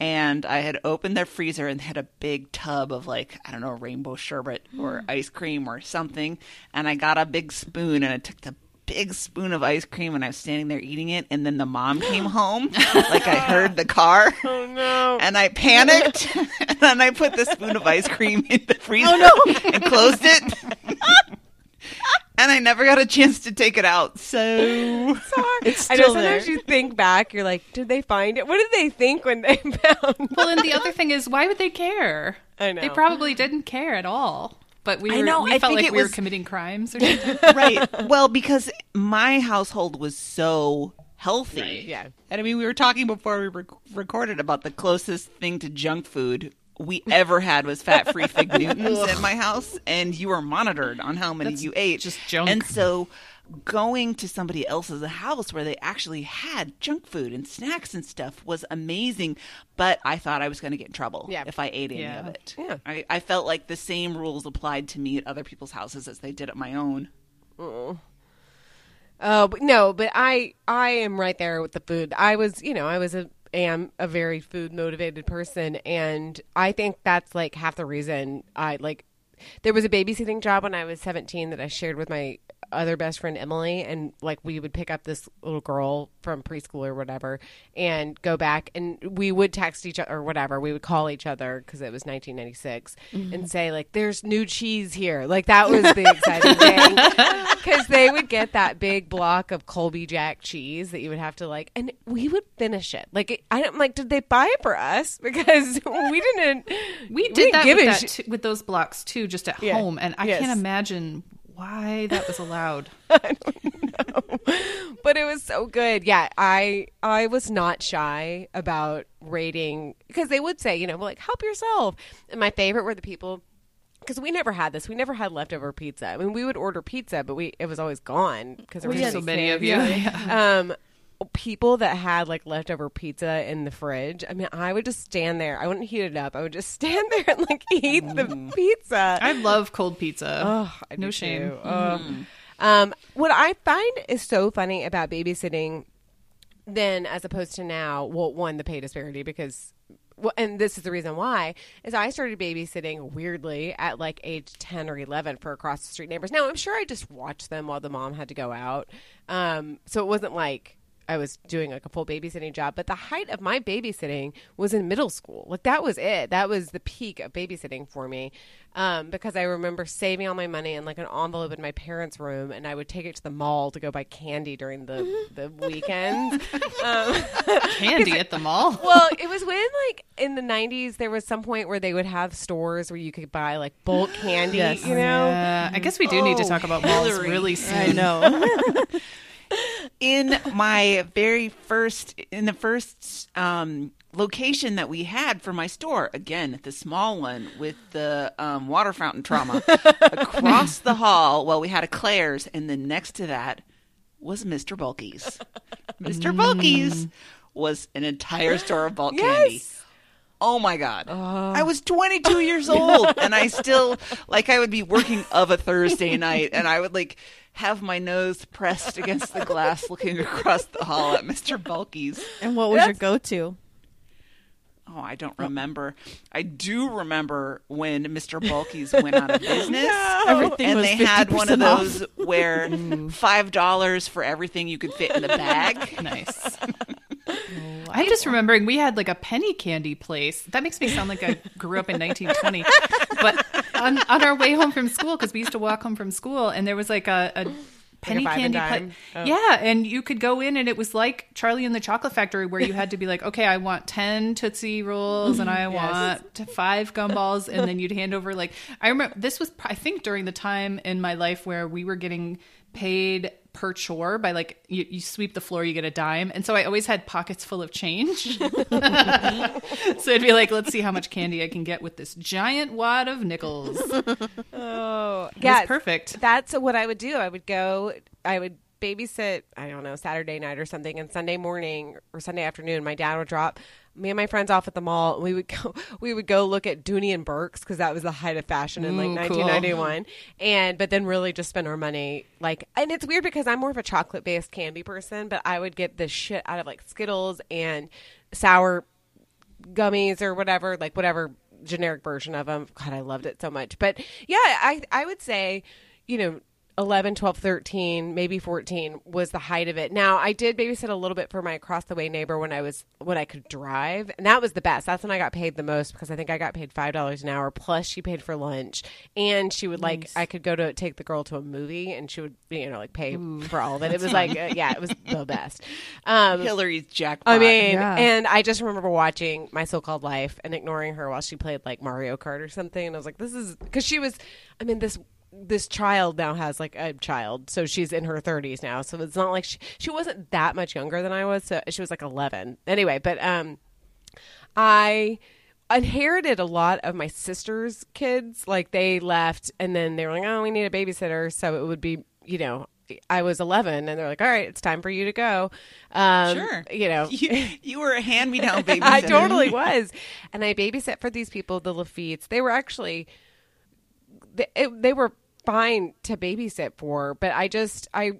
And I had opened their freezer and had a big tub of like, I don't know, rainbow sherbet or hmm. ice cream or something. And I got a big spoon and I took the big spoon of ice cream and I was standing there eating it. And then the mom came (gasps) home. like I heard the car. (laughs) Oh no. And I panicked, (laughs) and then I put the spoon of ice cream in the oh, freezer Oh, and closed it. (laughs) (laughs) and I never got a chance to take it out. So (laughs) It's I know still sometimes there. you think back, you're like, did they find it? What did they think when they (laughs) found Well, and the other thing is, why would they care? I know. They probably didn't care at all. But we I were, know, we I felt think like it we were committing crimes or something. right, well, because my household was so healthy. Yeah. and I mean, we were talking before we rec- recorded about the closest thing to junk food we ever had was fat-free fig (laughs) Newtons at my house, and you were monitored on how many That's you ate. just junk. And so, going to somebody else's house where they actually had junk food and snacks and stuff was amazing. But I thought I was going to get in trouble Yeah. if I ate any Yeah. of it. Yeah. I, I felt like the same rules applied to me at other people's houses as they did at my own. Oh, but no, but I I am right there with the food. I was, you know, I was a am a very food motivated person and I think that's like half the reason I like there was a babysitting job when I was 17 that I shared with my other best friend Emily and like we would pick up this little girl from preschool or whatever and go back and we would text each other or whatever we would call each other because it was 1996 mm-hmm. and say like there's new cheese here. Like that was the exciting (laughs) thing because they would get that big block of Colby Jack cheese that you would have to like and we would finish it. Like it, I don't like did they buy it for us? (laughs) Because we didn't We did didn't that, give with, that sh- with those blocks too, just at home, and I Yes. can't imagine why that was allowed. (laughs) I don't know. But it was so good. Yeah, I I was not shy about rating because they would say, you know, like help yourself. And my favorite were the people because we never had this. We never had leftover pizza. I mean, we would order pizza, but we it was always gone because there were so many of you. Yeah. Um, people that had like leftover pizza in the fridge. I mean, I would just stand there. I wouldn't heat it up. I would just (laughs) stand there and like eat the pizza. I love cold pizza. Oh, no shame. Oh. Um, what I find is so funny about babysitting, then as opposed to now, well, one the pay disparity because, well, and this is the reason why is I started babysitting weirdly at like age ten or eleven for across the street neighbors. Now I'm sure I just watched them while the mom had to go out, um, so it wasn't like. I was doing like a full babysitting job, but the height of my babysitting was in middle school. Like that was it. That was the peak of babysitting for me. Um, because I remember saving all my money in like an envelope in my parents' room, and I would take it to the mall to go buy candy during the the weekends. (laughs) um, Candy (laughs) at the mall. well, it (laughs) was when like in the '90s there was some point where they would have stores where you could buy like bulk candy. Yes. You know, Yeah, I guess we do need to Oh, talk about malls Hillary. really soon. I know. In my very first in the first um location that we had for my store again the small one with the um, water fountain trauma (laughs) across the hall well we had a claire's and then next to that was mr bulky's. Mr bulky's was an entire store of bulk candy. Oh my god. I was 22 years old and I still like I would be working of a Thursday night and I would like have my nose pressed against the glass looking across the hall at Mr. Bulky's. and what was your go-to? Oh, I don't remember. I do remember when Mr. Bulky's went out of (laughs) business. Everything and was they had one of 50% off. those where (laughs) mm. five dollars for everything you could fit in the bag. (laughs) Nice. Oh, I'm just remembering we had like a penny candy place. That makes me sound like I grew up in 1920. But on, on our way home from school, because we used to walk home from school, and there was like a, a penny and candy dime? pla- Oh. Yeah, and you could go in, and it was like Charlie and the Chocolate Factory, where you had to be like, okay, I want 10 Tootsie Rolls, and I want five gumballs, and then you'd hand over like I remember this was I think during the time in my life where we were getting paid per chore by like you, you sweep the floor you get a dime and so i always had pockets full of change (laughs) so it'd be like let's see how much candy i can get with this giant wad of nickels (laughs) Oh, yeah, perfect That's what I would do. I would go. I would babysit. I don't know Saturday night or something, and Sunday morning or Sunday afternoon, my dad would drop me and my friends off at the mall. We would (laughs) go. We would go look at Dooney and Bourke's because that was the height of fashion in like Ooh, cool. 1991. And but then really just spend our money like. And it's weird because I'm more of a chocolate based candy person, but I would get the shit out of like Skittles and sour gummies or whatever, like whatever generic version of them. God, I loved it so much. But yeah, I I would say, you know, 11, 12, 13, maybe 14 was the height of it. Now, I did babysit a little bit for my across the way neighbor when I was when I could drive, and that was the best. That's when I got paid the most because I think I got paid $5 an hour plus she paid for lunch and she would like I could go to take the girl to a movie and she would you know like pay for all of it. It was (laughs) like uh, yeah, it was the best. Um Hillary's jackpot. I mean, Yeah. and I just remember watching My So Called Life and ignoring her while she played like Mario Kart or something. And I was like, this is because she was, I mean, this this child now has like a child, so she's in her 30s now. So it's not like she, she wasn't that much younger than I was. So she was like 11 anyway. But um, I inherited a lot of my sister's kids. Like they left, and then they were like, "Oh, we need a babysitter." So it would be, you know, I was 11, and they're like, "All right, it's time for you to go." Um, Sure. you know, (laughs) You, you were a hand me down baby. (laughs) I totally was, and I babysat for these people, the Lafitte's. They were actually, they, it, they were fine to babysit for, but I just I.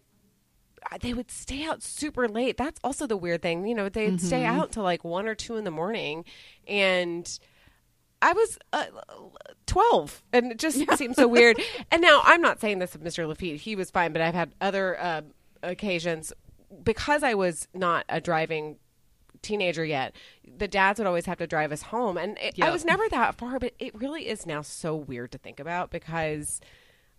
They would stay out super late. That's also the weird thing. You know, they'd stay out till like one or two in the morning. And I was uh, 12 and it just seems so weird. (laughs) And now I'm not saying this of Mr. Lafitte. He was fine, but I've had other uh, occasions because I was not a driving teenager yet. The dads would always have to drive us home. And it, I was never that far, but it really is now so weird to think about because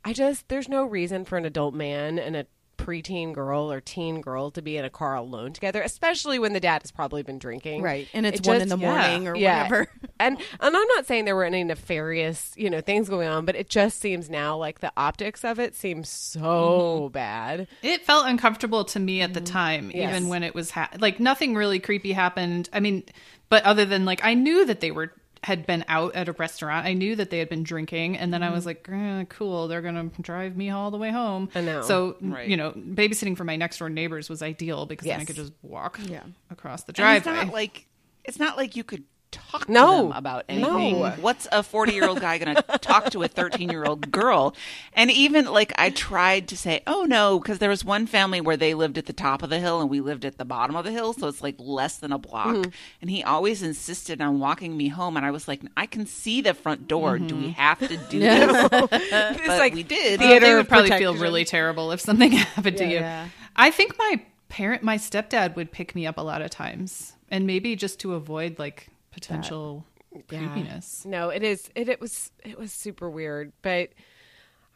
I just, there's no reason for an adult man and a preteen girl or teen girl to be in a car alone together, especially when the dad has probably been drinking. Right. And it's It one just- in the yeah. morning or whatever. (laughs) and and I'm not saying there were any nefarious, you know, things going on, but it just seems now like the optics of it seems so bad. It felt uncomfortable to me at the time, Mm-hmm. Yes. even when it was ha- like nothing really creepy happened. I mean, but other than like I knew that they were had been out at a restaurant. I knew that they had been drinking, and then I was like, eh, "Cool, they're gonna drive me all the way home." Mm-hmm. I know. So Right. you know, babysitting for my next door neighbors was ideal because then I could just walk Yeah. across the And it's driveway. not like it's not like you could talk No. to them about anything. No. What's a 40 year old guy going to talk to a 13 year old girl? And even like I tried to say, oh no, because there was one family where they lived at the top of the hill and we lived at the bottom of the hill. So it's like less than a block. Mm-hmm. And he always insisted on walking me home. And I was like, I can see the front door. Do we have to do (laughs) this? (laughs) It's But like we did. Well, theater they would probably feel really terrible if something (laughs) happened to Yeah. you. Yeah. I think my parent, my stepdad, would pick me up a lot of times, and maybe just to avoid like potential Yeah. creepiness. No, it is. It, it was. It was super weird, but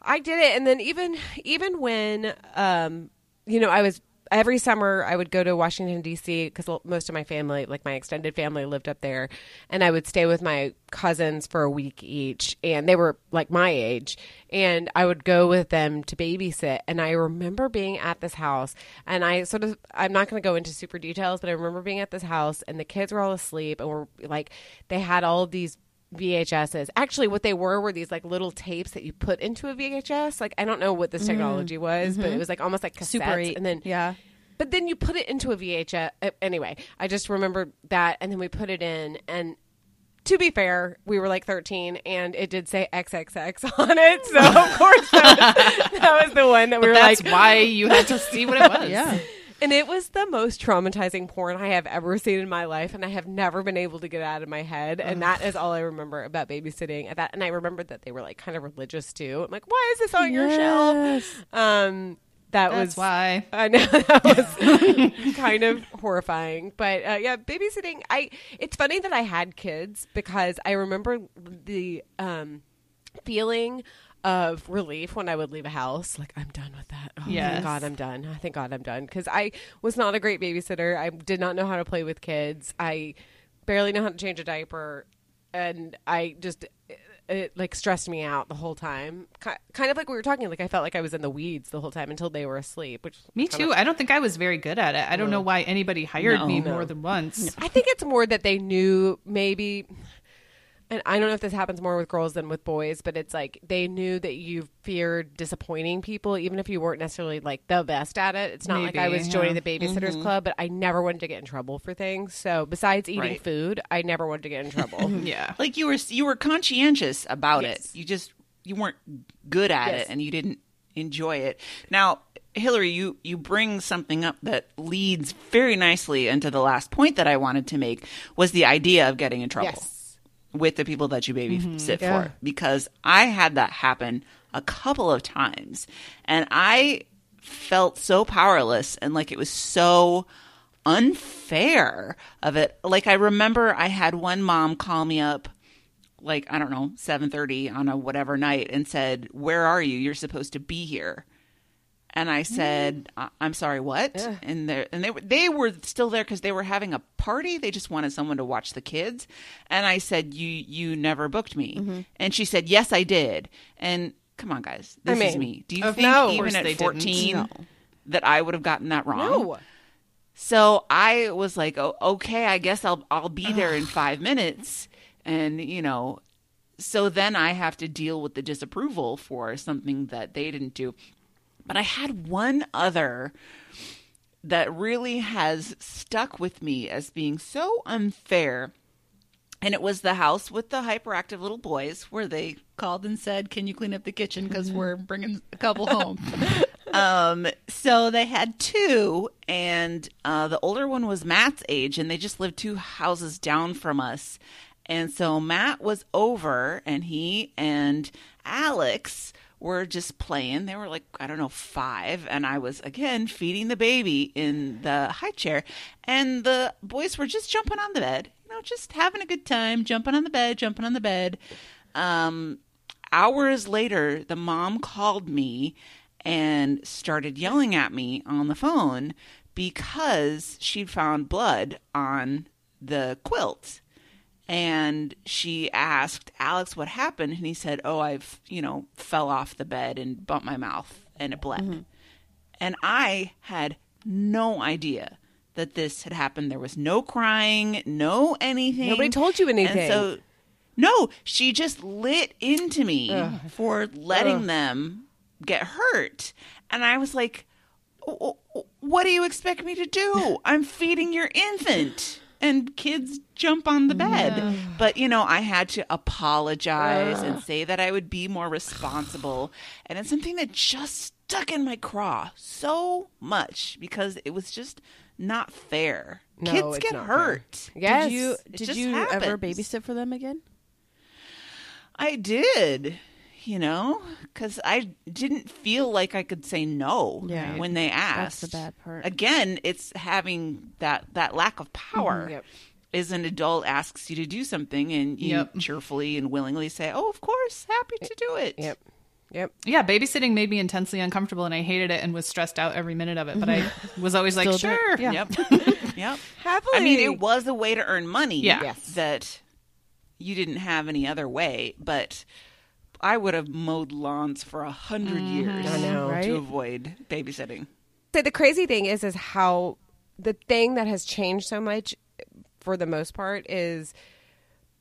I did it. And then even even when, um, you know, I was every summer I would go to Washington D.C. because most of my family, like my extended family, lived up there, and I would stay with my cousins for a week each, and they were like my age, and I would go with them to babysit. And I remember being at this house, and I sort of I'm not going to go into super details, but I remember being at this house, and the kids were all asleep, and were like they had all these VHSs. Actually, what they were were these like little tapes that you put into a VHS. Like I don't know what this technology was, but it was like almost like cassettes, Super 8. and then yeah. but then you put it into a VHS. uh, Anyway, I just remember that, and then we put it in, and to be fair, we were like 13, and it did say XXX (laughs) on it, so of course that was, that was the one that we were That's like, why (laughs) you had to see what it was. Yeah. And it was the most traumatizing porn I have ever seen in my life, and I have never been able to get it out of my head. And that is all I remember about babysitting at that. And I remember that they were like kind of religious too. I'm like, why is this on your shelf? Um, that That's was why. I know (laughs) that was (laughs) kind of horrifying, but uh, yeah, babysitting. I it's funny that I had kids because I remember the um, feeling of relief when I would leave a house. Like I'm done with that. Oh, Yes. thank God I'm done. I thank God I'm done because I was not a great babysitter. I did not know how to play with kids. I barely know how to change a diaper, and I just it like stressed me out the whole time. Ki- Kind of like we were talking. Like I felt like I was in the weeds the whole time until they were asleep. Which Me kind of- too. I don't think I was very good at it. I don't know why anybody hired No. me No. more than once. I think it's more that they knew maybe, and I don't know if this happens more with girls than with boys, but it's like they knew that you feared disappointing people, even if you weren't necessarily like the best at it. It's not like I Maybe, was joining the babysitters mm-hmm. club, but I never wanted to get in trouble for things. So besides eating Right. food, I never wanted to get in trouble. (laughs) Yeah. Like you were you were conscientious about Yes. it. You just you weren't good at Yes. it and you didn't enjoy it. Now, Hillary, you you bring something up that leads very nicely into the last point that I wanted to make was the idea of getting in trouble yes. With the people that you babysit mm-hmm. Yeah. for because I had that happen a couple of times and I felt so powerless and like it was so unfair of it. Like I remember I had one mom call me up like I don't know, 7:30 on a whatever night and said, "Where are you? You're supposed to be here." And I said, "I- "I'm sorry, what?" Yeah. And they and they were they were still there because they were having a party. They just wanted someone to watch the kids. And I said, "You you never booked me." And she said, "Yes, I did." And come on, guys, I this is me. Do you think no. Even at 14 No. that I would have gotten that wrong? No. So I was like, oh, okay, I guess I'll I'll be there in five minutes, and you know, so then I have to deal with the disapproval for something that they didn't do. But I had one other that really has stuck with me as being so unfair. And it was the house with the hyperactive little boys where they called and said, Can you clean up the kitchen? Because we're bringing a couple home. (laughs) um, so they had two, and uh, the older one was Matt's age, and they just lived two houses down from us. And so Matt was over, and he and Alex were just playing. They were like, I don't know, five. And I was, again, feeding the baby in the high chair. And the boys were just jumping on the bed, you know, just having a good time, jumping on the bed, jumping on the bed. Um, hours later, the mom called me and started yelling at me on the phone because she'd found blood on the quilt and she asked Alex what happened and he said, "Oh, I've, you know, fell off the bed and bumped my mouth and it bled." Mm-hmm. And I had no idea that this had happened. There was no crying, no anything. Nobody told you anything. And so no, she just lit into me for letting them get hurt. And I was like, "W- w- what do you expect me to do? I'm feeding your infant. And kids jump on the bed. But, you know, I had to apologize and say that I would be more responsible. And it's something that just stuck in my craw so much because it was just not fair. No, kids get not fair. hurt. Yes. Did you did you ever babysit for them again? I did, you know, because I didn't feel like I could say no Yeah. when they That's asked. the bad part. Again, it's having that that lack of power. Mm-hmm. Yep. Is an adult asks you to do something and you Yep. cheerfully and willingly say, "Oh, of course, happy to do it." Yep. Yep. Yeah, babysitting made me intensely uncomfortable and I hated it and was stressed out every minute of it. But I mm-hmm. (laughs) was always like, Still do it. sure. Yeah. Yep. (laughs) yep. Happily. I mean, it was a way to earn money. Yeah. Yes. That you didn't have any other way, but I would have mowed lawns for a 100 mm-hmm. years I know. Right? to avoid babysitting. So the crazy thing is, is how the thing that has changed so much, for the most part, is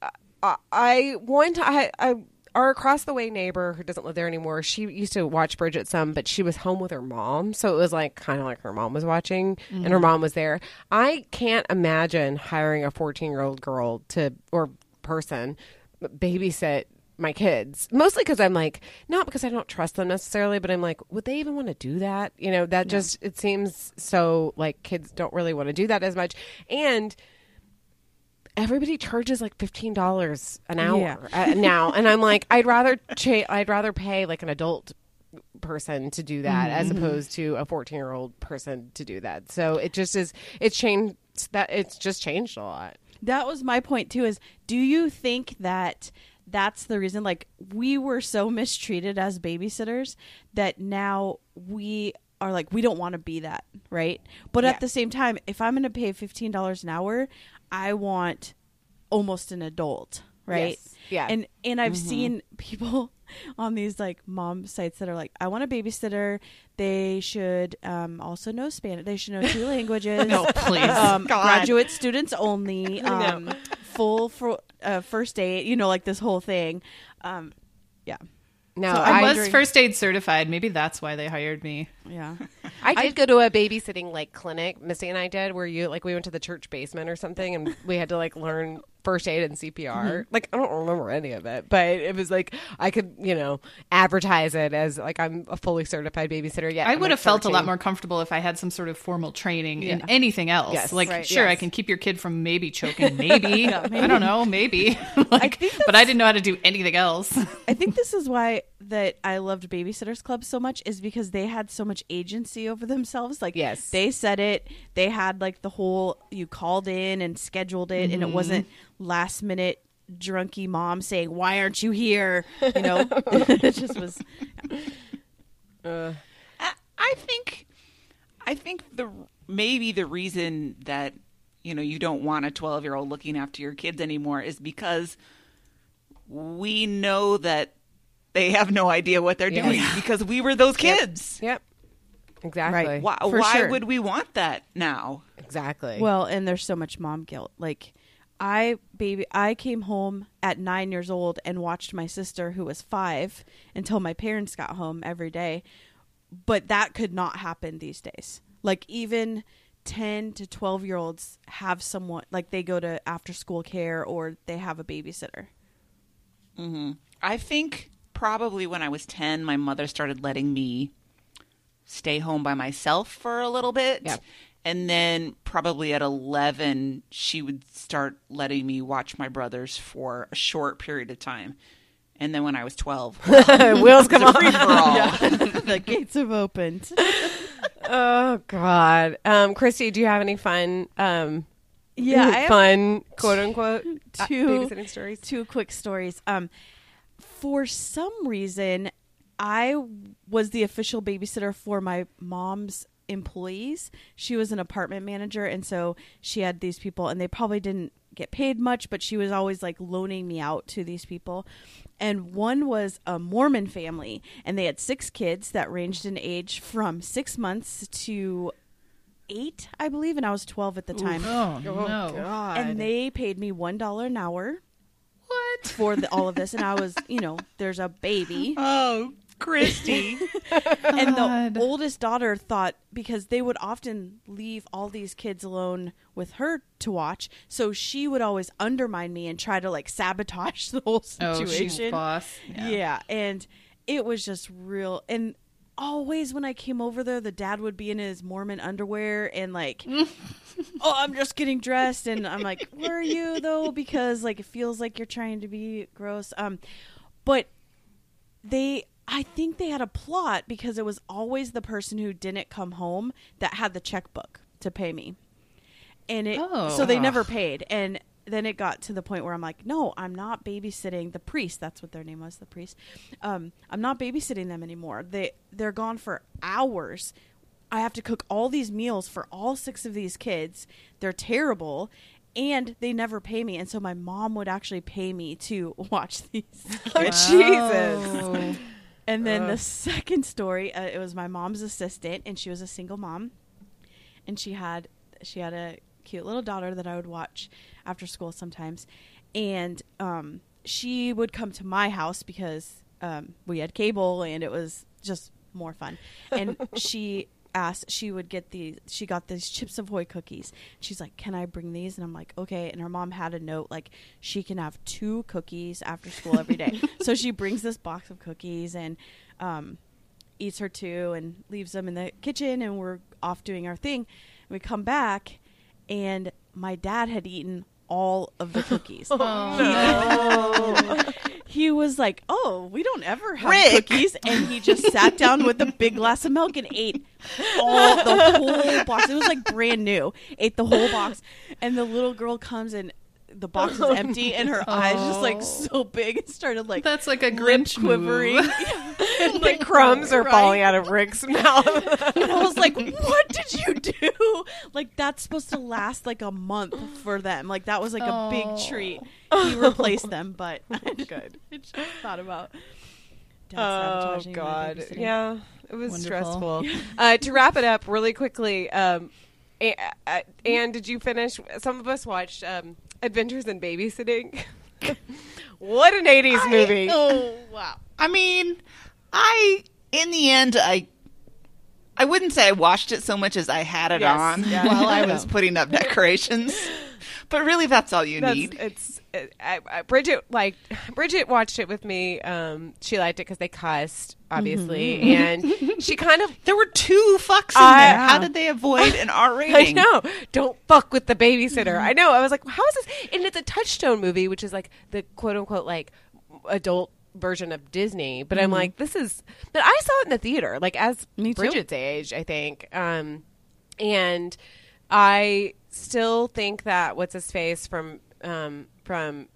uh, I, I one time I, I our across the way neighbor who doesn't live there anymore. She used to watch Bridget some, but she was home with her mom, so it was like kind of like her mom was watching, and her mm-hmm. mom was there. I can't imagine hiring a fourteen year old girl to or person babysit my kids mostly because i'm like not because i don't trust them necessarily but i'm like would they even want to do that you know that just it seems so like kids don't really want to do that as much and everybody charges like fifteen dollars an hour Yeah. uh, now, and I'm like, I'd rather cha- I'd rather pay like an adult person to do that as opposed to a 14 year old person to do that. So it just is. It's changed. That it's just changed a lot. That was my point too. Is do you think that that's the reason? Like we were so mistreated as babysitters that now we are like we don't want to be that, right? But Yeah. at the same time, if I'm going to pay fifteen dollars an hour, I want almost an adult, right? Yes. Yeah. And and I've mm-hmm. seen people on these like mom sites that are like, I want a babysitter. They should um, also know Spanish. They should know two (laughs) languages. No, please. Um, (laughs) graduate students only. (laughs) I know. Um, full for uh, first aid. You know, like this whole thing. Um, yeah, No, So I, I, was wondering- first aid certified. Maybe that's why they hired me. yeah. I did go to a babysitting like clinic. Missy and I did, where you like we went to the church basement or something, and we had to like learn first aid and CPR. Mm-hmm. Like I don't remember any of it, but it was like I could you know advertise it as like I'm a fully certified babysitter. Yeah, I I'm, would like, have felt a lot more comfortable if I had some sort of formal training in anything else. Yes. like, Right. sure, I can keep your kid from maybe (laughs) choking, maybe. I maybe. don't know, maybe. (laughs) like, think but I didn't know how to do anything else. (laughs) I think this is why that I loved Babysitters Club so much is because they had so much agency over themselves. Like, Yes. they said it. They had like the whole you called in and scheduled it, and it mm-hmm. wasn't last minute drunky mom saying, "Why aren't you here?" You know, (laughs) (laughs) it just was. Uh, I, I think, I think the maybe the reason that you know you don't want a twelve year old looking after your kids anymore is because we know that they have no idea what they're Yeah. doing because we were those kids. yep, exactly. Right. Why, why sure. would we want that now? Exactly. Well, and there's so much mom guilt. Like I baby I came home at 9 years old and watched my sister who was 5 until my parents got home every day. But that could not happen these days. Like even 10 to 12 year olds have someone like they go to after school care or they have a babysitter. Mm-hmm. I think probably when I was 10, my mother started letting me stay home by myself for a little bit. Yeah. And then probably at 11, she would start letting me watch my brothers for a short period of time. And then when I was 12, (laughs) Wheels come on. free for all. (laughs) the gates have opened. Oh God, um, Christy, do you have any fun, um, Yeah, I fun quote unquote uh, two babysitting stories? two quick stories. Um, for some reason, I was the official babysitter for my mom's employees. She was an apartment manager, and so she had these people, and they probably didn't get paid much, but she was always like loaning me out to these people. And one was a Mormon family, and they had six kids that ranged in age from six months to eight, I believe, and I was 12 at the time. Oh, oh no. God. And they paid me $1 an hour What? for the, all of this, and I was, you know, there's a baby, (laughs) Oh, Christy. (laughs) (laughs) and the oldest daughter thought because they would often leave all these kids alone with her to watch, so she would always undermine me and try to like sabotage (laughs) the whole Oh, situation. she's boss. Yeah. and it was just real. And always when I came over there, the dad would be in his Mormon underwear and like, oh, I'm just getting dressed, and I'm like, where are you though? Because like it feels like you're trying to be gross. Um, but they. I think they had a plot because it was always the person who didn't come home that had the checkbook to pay me. And it Oh. so they never paid. And then it got to the point where I'm like, no, I'm not babysitting the priest. That's what their name was, the priest. Um, I'm not babysitting them anymore. They they're gone for hours. I have to cook all these meals for all six of these kids. They're terrible. And they never pay me, and so my mom would actually pay me to (laughs) watch these. (laughs) Oh, Jesus. (laughs) And then the second story, uh, it was my mom's assistant, and she was a single mom, and she had she had a cute little daughter that I would watch after school sometimes, and um, she would come to my house because um, we had cable and it was just more fun, and (laughs) she asked she would get these she got these chips ahoy cookies. She's like can i bring these? And i'm like okay. And her mom had a note like she can have two cookies after school every day. (laughs) So she brings this box of cookies and um eats her two and leaves them in the kitchen and we're off doing our thing. We come back and my dad had eaten all of the cookies (laughs) (laughs) he was like, "Oh, we don't ever have Rick. cookies," and he just sat down with a big glass of milk and ate all the whole box. It was like brand new. Ate the whole box, and the little girl comes and the box was empty, and her (laughs) eyes just like so big and started like That's like a Grinch quivering. (laughs) (laughs) move. the crumbs are Right. falling out of Rick's mouth. and I was like, "What did you do?" Like that's supposed to last like a month for them. Like that was like a big Oh. treat. He replaced them, but Good. I just thought about. Dad Oh sabotaging my God! babysitting. Yeah, it was Wonderful. stressful. uh, to wrap it up really quickly, um, A- uh, Anne, did you finish? Some of us watched um, Adventures in Babysitting. (laughs) what an '80s movie! Oh wow. I mean, I in the end I I wouldn't say I watched it so much as I had it Yes, on while I I was (laughs) putting up decorations. but really, that's all you That's, need. it's it, I, I, Bridget like Bridget watched it with me. Um, she liked it because they cussed, obviously, Mm-hmm. and (laughs) she kind of There were two fucks in I- there. How did they avoid an (laughs) R rating? I know. Don't fuck with the babysitter. I know. I was like, how is this? And it's a Touchstone movie, which is like the quote unquote like adult version of Disney. But I'm like, this is. But I saw it in the theater, like as Me. Bridget's age, I think. Um, and I still think that what's his face from um from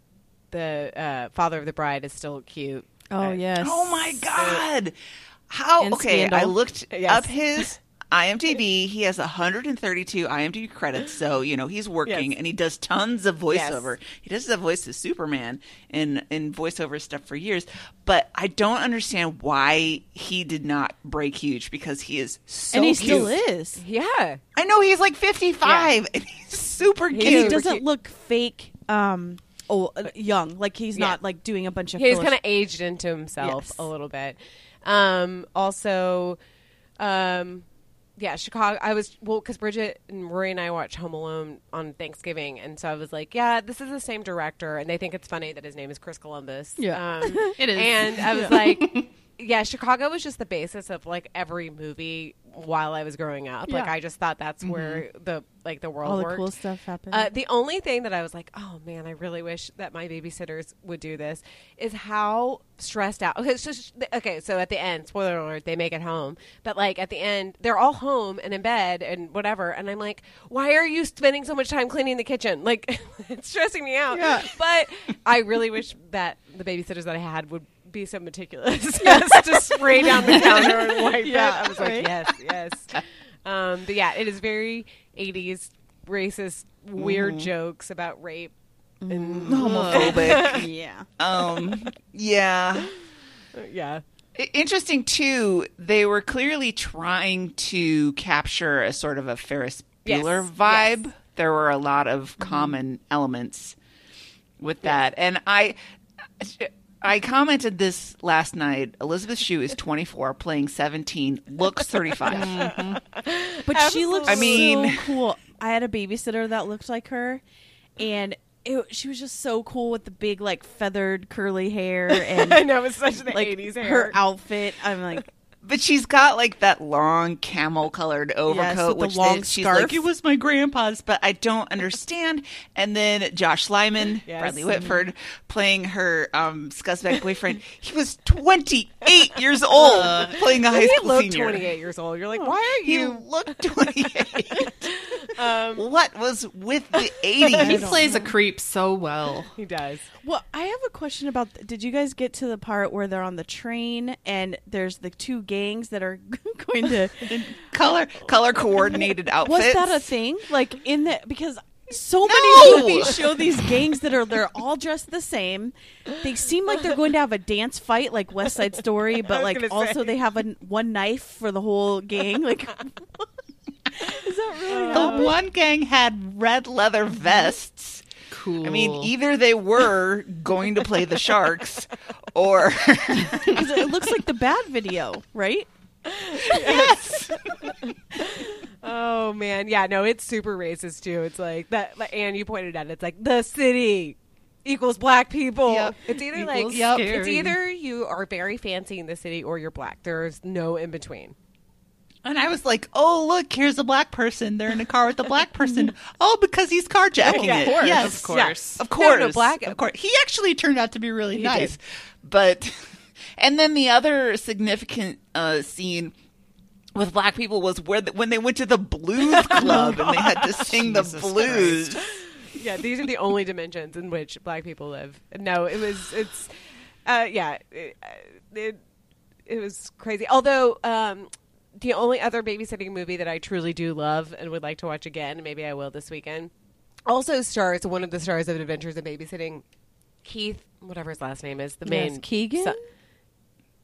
the uh, Father of the Bride is still cute. Oh yes. Oh my god! How? And okay, I looked (laughs) Yes. up his IMDb. He has 132 IMDb credits, so you know he's working, Yes. and he does tons of voiceover. He does the voice of Superman in in voiceover stuff for years. But I don't understand why he did not break huge because he is so and he cute. still is. Yeah. I know he's like 55, and he's super cute. He doesn't look fake. Um. Oh, uh, young. Like he's Yeah. not like doing a bunch of. he's kind of aged into himself Yes. a little bit. Um, also, um, yeah, Chicago. I was well because Bridget and Rory and I watched Home Alone on Thanksgiving, and so I was like, "Yeah, this is the same director," and they think it's funny that his name is Chris Columbus. Yeah. um, (laughs) It is. And I was like, (laughs) "Yeah, Chicago was just the basis of like every movie while I was growing up. Like I just thought that's where the like the world all the worked. cool stuff happened. Uh, the only thing that I was like, oh man, I really wish that my babysitters would do this is how stressed out. Okay, so okay, so at the end, spoiler alert, they make it home, but like at the end, they're all home and in bed and whatever, and I'm like, why are you spending so much time cleaning the kitchen? Like, (laughs) it's stressing me out. Yeah. But I really wish that the babysitters that I had would be so meticulous (laughs) yes, (laughs) to spray down the counter and wipe Yeah, it. I was like, yes, yes. Um, but yeah, it is very 80s racist, weird jokes about rape. And (laughs) homophobic. yeah. um, yeah. yeah. Interesting too. They were clearly trying to capture a sort of a Ferris Yes, Bueller vibe. yes. There were a lot of common elements with that, and I, I commented this last night. Elizabeth Shue is 24, playing 17, looks 35. (laughs) But she looks I mean- so (laughs) cool. I had a babysitter that looked like her, and it, she was just so cool with the big like feathered curly hair (laughs) and I know it's such the like 80s hair. her outfit. I'm like, But she's got like that long camel colored overcoat, with the which long then she's scarf. like, it was my grandpa's, but I don't understand. And then Josh Lyman, (laughs) Yes. Bradley Whitford, playing her um, scuzzbag boyfriend. He was 28 (laughs) years old playing a high he school senior. 28 years old. You're like, why are He you? looked 28. (laughs) Um, what was with the (laughs) 80s? He 80s? plays a creep so well. he does. well, I have a question about. Did you guys get to the part where they're on the train and there's the two gangs that are (laughs) going to? (laughs) color color coordinated outfits? Was that a thing? Like in the because so No! many movies show these gangs that are they're all dressed the same. They seem like they're going to have a dance fight like West Side Story, but like also say. they have a one knife for the whole gang. Like, (laughs) is that really? Uh, the happening? one gang had red leather vests. Cool. I mean, either they were going to play the Sharks, or (laughs) 'Cause it looks like the bad video, right? yes, (laughs) Oh man, yeah, no, it's super racist too. It's like that, and you pointed out, it's like the city equals black people. Yep. It's either Equals like Yep. it's either you are very fancy in the city or you're black. There's no in between. And I was like, "Oh, look, here's a black person. They're in a car with a black person. (laughs) Oh, because he's carjacking Yeah, it. of course. Yes, Of course. of course, no, black- Of course, he actually turned out to be really He nice. did. But, (laughs) and then the other significant uh, scene. With black people was where the, when they went to the blues (laughs) club and they had to sing the blues. yeah, these are the only dimensions in which black people live. No, it was it's uh, yeah, it, it it was crazy. Although um, the only other babysitting movie that I truly do love and would like to watch again, maybe I will this weekend, also stars one of the stars of Adventures in Babysitting, Keith, whatever his last name is, the Yes, main Keegan? son-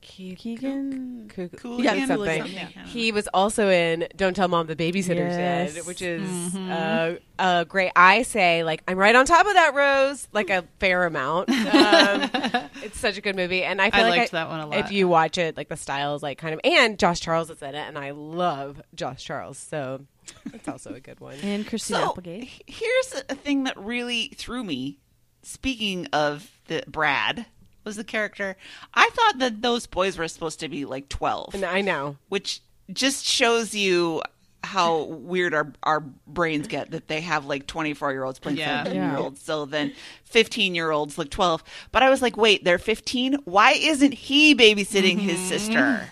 Keith Keegan. Coo- Cooligan yeah, or something. something, I. He was also in "Don't Tell Mom the Babysitter's Yes. Dead," which is uh, a great. I say like I'm right on top of that, Rose, like a fair amount. Um, (laughs) it's such a good movie, and I feel I like liked that one a lot. If you watch it, like the style is like kind of, and Josh Charles is in it, and I love Josh Charles, so it's also a good one. And Christina So Applegate. h- here's a thing that really threw me. Speaking of the Brad was the character. I thought that those boys were supposed to be like twelve, And I know. which just shows you how weird our our brains get that they have like 24 year olds playing Yeah. 17 year olds so then 15 year olds look 12 but i was like wait they're 15 why isn't he babysitting his sister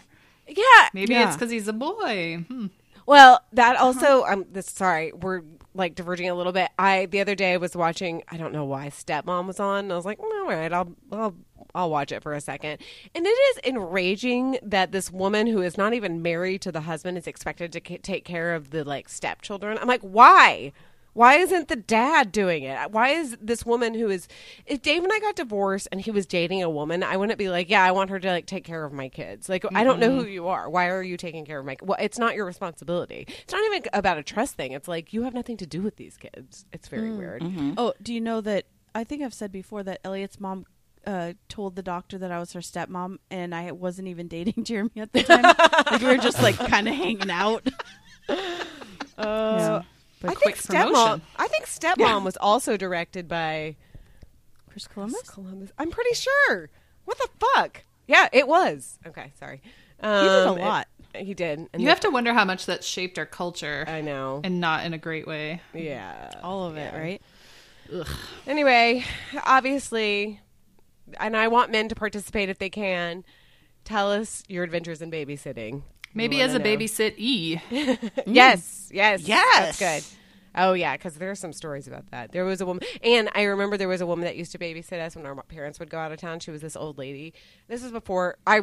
Yeah, Maybe Yeah. it's because he's a boy. Hmm. Well, that also um this sorry, we're like diverging a little bit. I the other day was watching I don't know why Stepmom was on. And I was like, "Mm, all right, I'll I'll I'll watch it for a second. And it is enraging that this woman who is not even married to the husband is expected to ca- take care of the like stepchildren. I'm like, "Why?" Why isn't the dad doing it? Why is this woman who is if Dave and I got divorced and he was dating a woman, I wouldn't be like, Yeah, I want her to like take care of my kids. Like I don't know who you are. Why are you taking care of my well, it's not your responsibility. It's not even about a trust thing. It's like you have nothing to do with these kids. It's very mm, weird. Mm-hmm. Oh, do you know that? I think I've said before that Elliot's mom uh, told the doctor that I was her stepmom, and I wasn't even dating (laughs) Jeremy at the time. like we were just like (laughs) kind of hanging out. (laughs) Uh, But I quick think stepmom. I think stepmom was also directed by Chris Columbus. Columbus. I'm pretty sure. What the fuck? Yeah, it was. Okay, sorry. Um, He did a it- lot. he did. And You the- have to wonder how much that shaped our culture, I know. and not in a great way. yeah. All of it, Yeah. right? Anyway, obviously, and I want men to participate if they can. Tell us your adventures in babysitting. Maybe as a know. babysit E. Yes, (laughs) mm. yes, Yes. That's good. Oh yeah, because there are some stories about that. There was a woman, and I remember there was a woman that used to babysit us when our parents would go out of town. She was this old lady. This is before I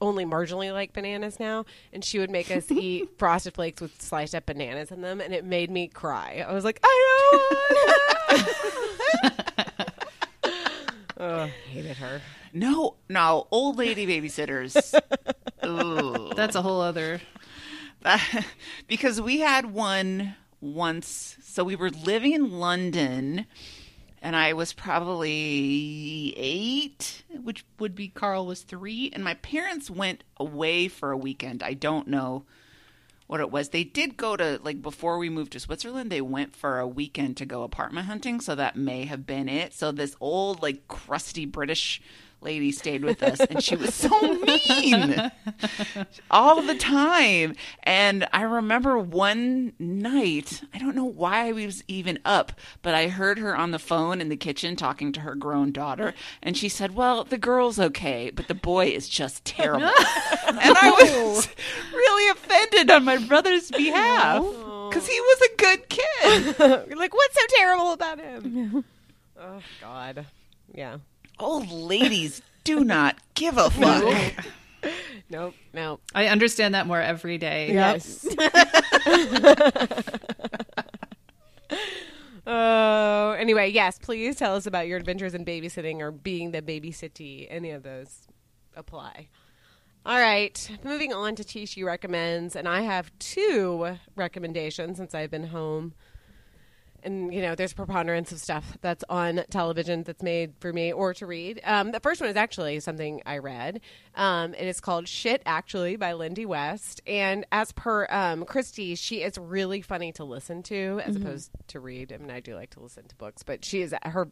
only marginally like bananas now, and she would make us eat (laughs) frosted flakes with sliced up bananas in them, and it made me cry. I was like, I don't (laughs) oh, hated her. no no old lady babysitters (laughs) That's a whole other. (laughs) Because we had one once. So we were living in London, and I was probably eight, which would be Carl was three, and my parents went away for a weekend. I don't know what it was. They did go to like before we moved to Switzerland. They went for a weekend to go apartment hunting, so that may have been it. So this old like crusty British lady stayed with us, and she was so mean all the time. And I remember one night, I don't know why I was even up, but I heard her on the phone in the kitchen talking to her grown daughter, and she said, "Well, the girl's okay, but the boy is just terrible." (laughs) and I was really offended on my brother's behalf because he was a good kid. (laughs) Like, what's so terrible about him? (laughs) oh God. Yeah. Old ladies do not give a (laughs) fuck. Nope. Nope. I understand that more every day. Yes. (laughs) Oh, anyway, yes, please tell us about your adventures in babysitting or being the babysittee. Any of those apply. All right, moving on to Tishi recommends, and I have two recommendations since I've been home. And you know, there's a preponderance of stuff that's on television that's made for me or to read. Um, the first one is actually something I read. Um, it is called "Shit Actually" by Lindy West, and as per um, Christy, she is really funny to listen to as opposed to read. I mean, I do like to listen to books, but she is her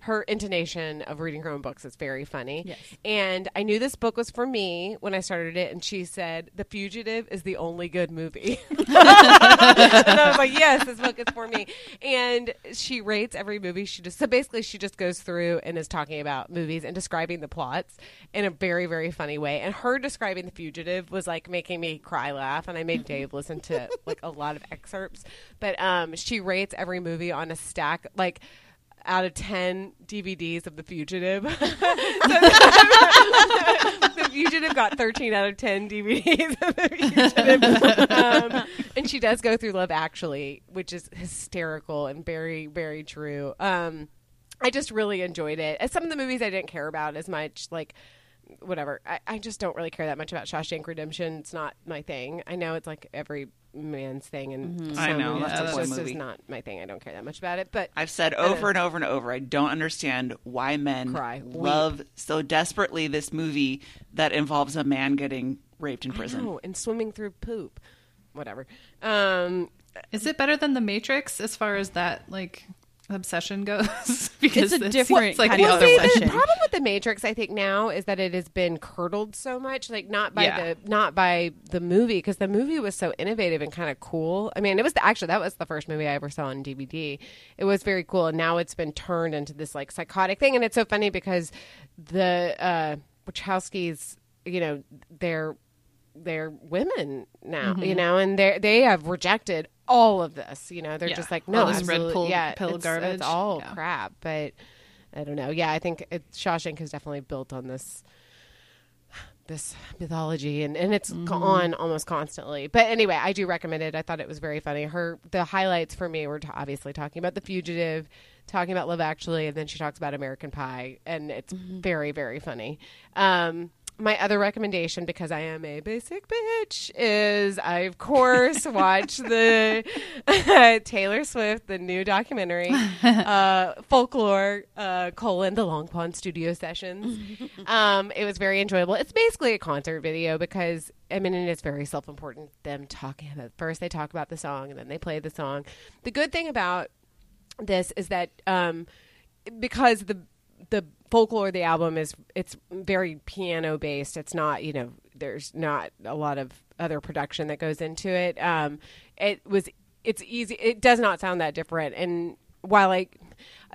her intonation of reading her own books is very funny. Yes. And I knew this book was for me when I started it, and she said, "The Fugitive is the only good movie." (laughs) and I was like, "Yes, this book is for me." And she rates every movie. She just so basically she just goes through and is talking about movies and describing the plots in a very very funny way. And her describing The Fugitive was like making me cry laugh, and I made Dave listen to like a lot of excerpts. But um, she rates every movie on a stack like out of 10 DVDs of The Fugitive. (laughs) (laughs) the Fugitive got 13 out of 10 DVDs of The Fugitive. Um, and she does go through Love Actually, which is hysterical and very, very true. Um, I just really enjoyed it. As some of the movies I didn't care about as much, like whatever. I, I just don't really care that much about Shawshank Redemption. It's not my thing. I know it's like every man's thing, and I some know, movies, that's a just movie. is not my thing. I don't care that much about it. But I've said over and over and over, I don't understand why men Cry. Weep. love so desperately this movie that involves a man getting raped in prison. No, and swimming through poop. Whatever. Um, Is it better than The Matrix as far as that like obsession goes? (laughs) because It's a different seems like kind the of other see, one. the problem with the Matrix, I think now, is that it has been curdled so much. Like not by Yeah. the not by the movie, because the movie was so innovative and kind of cool. I mean, it was the, actually that was the first movie I ever saw on DVD. It was very cool, and now it's been turned into this like psychotic thing. And it's so funny because the uh, Wachowskis, you know, they're they're women now, you know, and they they have rejected all of this. You know, they're Yeah. just like All no, this red pill- yeah, pill it's, garbage. It's all Yeah. crap, but I don't know. Yeah, I think it, Shawshank is definitely built on this this mythology and, and it's Mm-hmm. on almost constantly but anyway i do recommend it i thought it was very funny her the highlights for me were t- obviously talking about the fugitive talking about love actually and then she talks about american pie and it's Mm-hmm. very very funny um my other recommendation because i am a basic bitch is i of course (laughs) watch the (laughs) taylor swift the new documentary (laughs) uh folklore uh colon the long pond studio sessions um, it was very enjoyable. It's basically a concert video because I mean, it's very self-important. Them talking about first they talk about the song and then they play the song. The good thing about this is that um, because the the folklore of the album is it's very piano based. It's not you know there's not a lot of other production that goes into it. Um, it was it's easy. It does not sound that different and while like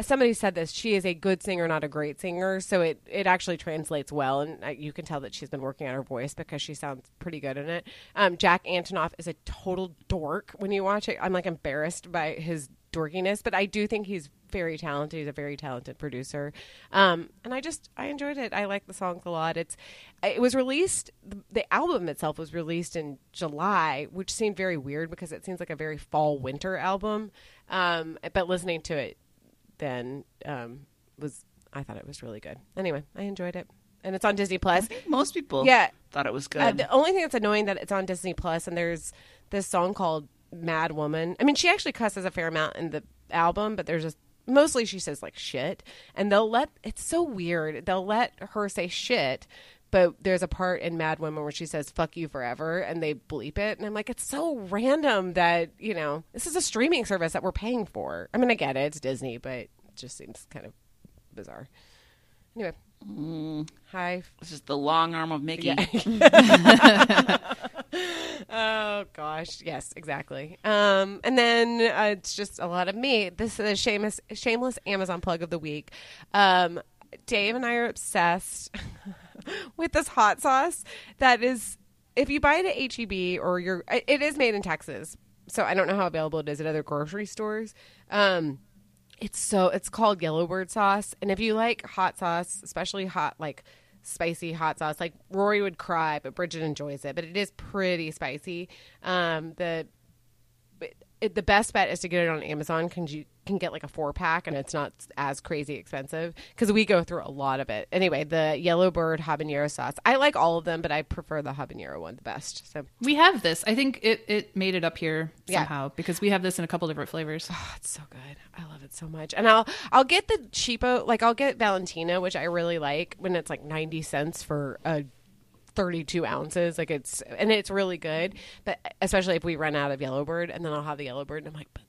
somebody said this, she is a good singer, not a great singer. So it, it actually translates well, and you can tell that she's been working on her voice because she sounds pretty good in it. Um, Jack Antonoff is a total dork when you watch it. I'm like embarrassed by his dorkiness, but I do think he's very talented. He's a very talented producer, um, and I just I enjoyed it. I like the songs a lot. It's it was released. The, the album itself was released in July, which seemed very weird because it seems like a very fall winter album. Um, but listening to it then um, was I thought it was really good. Anyway, I enjoyed it, and it's on Disney Plus. Most people Yeah. thought it was good. Uh, the only thing that's annoying that it's on Disney Plus, and there's this song called "Mad Woman." I mean, she actually cusses a fair amount in the album, but there's just mostly she says like shit, and they'll let it's so weird. They'll let her say shit. But there's a part in Mad Woman where she says "fuck you forever" and they bleep it, and I'm like, it's so random that you know this is a streaming service that we're paying for. I mean, I get it, it's Disney, but it just seems kind of bizarre. Anyway, mm. hi, this is the long arm of Mickey. (laughs) (laughs) (laughs) Oh gosh, yes, exactly. Um, and then uh, it's just a lot of me. This is a shameless, shameless Amazon plug of the week. Um, Dave and I are obsessed (laughs) with this hot sauce that is. If you buy it at HEB or you're, it is made in Texas, so I don't know how available it is at other grocery stores. Um, it's so it's called Yellowbird sauce, and if you like hot sauce, especially hot like spicy hot sauce, like Rory would cry, but Bridget enjoys it. But it is pretty spicy. Um, the it, the best bet is to get it on Amazon because you can get like a four pack and it's not as crazy expensive because we go through a lot of it. Anyway, the yellow bird habanero sauce. I like all of them, but I prefer the habanero one the best. So We have this. I think it, it made it up here Yeah. somehow because we have this in a couple different flavors. Oh, it's so good. I love it so much. And I'll I'll get the cheapo like I'll get Valentina, which I really like when it's like ninety cents for a 32 ounces like it's and it's really good but especially if we run out of yellowbird and then i'll have the yellowbird and i'm like but this is better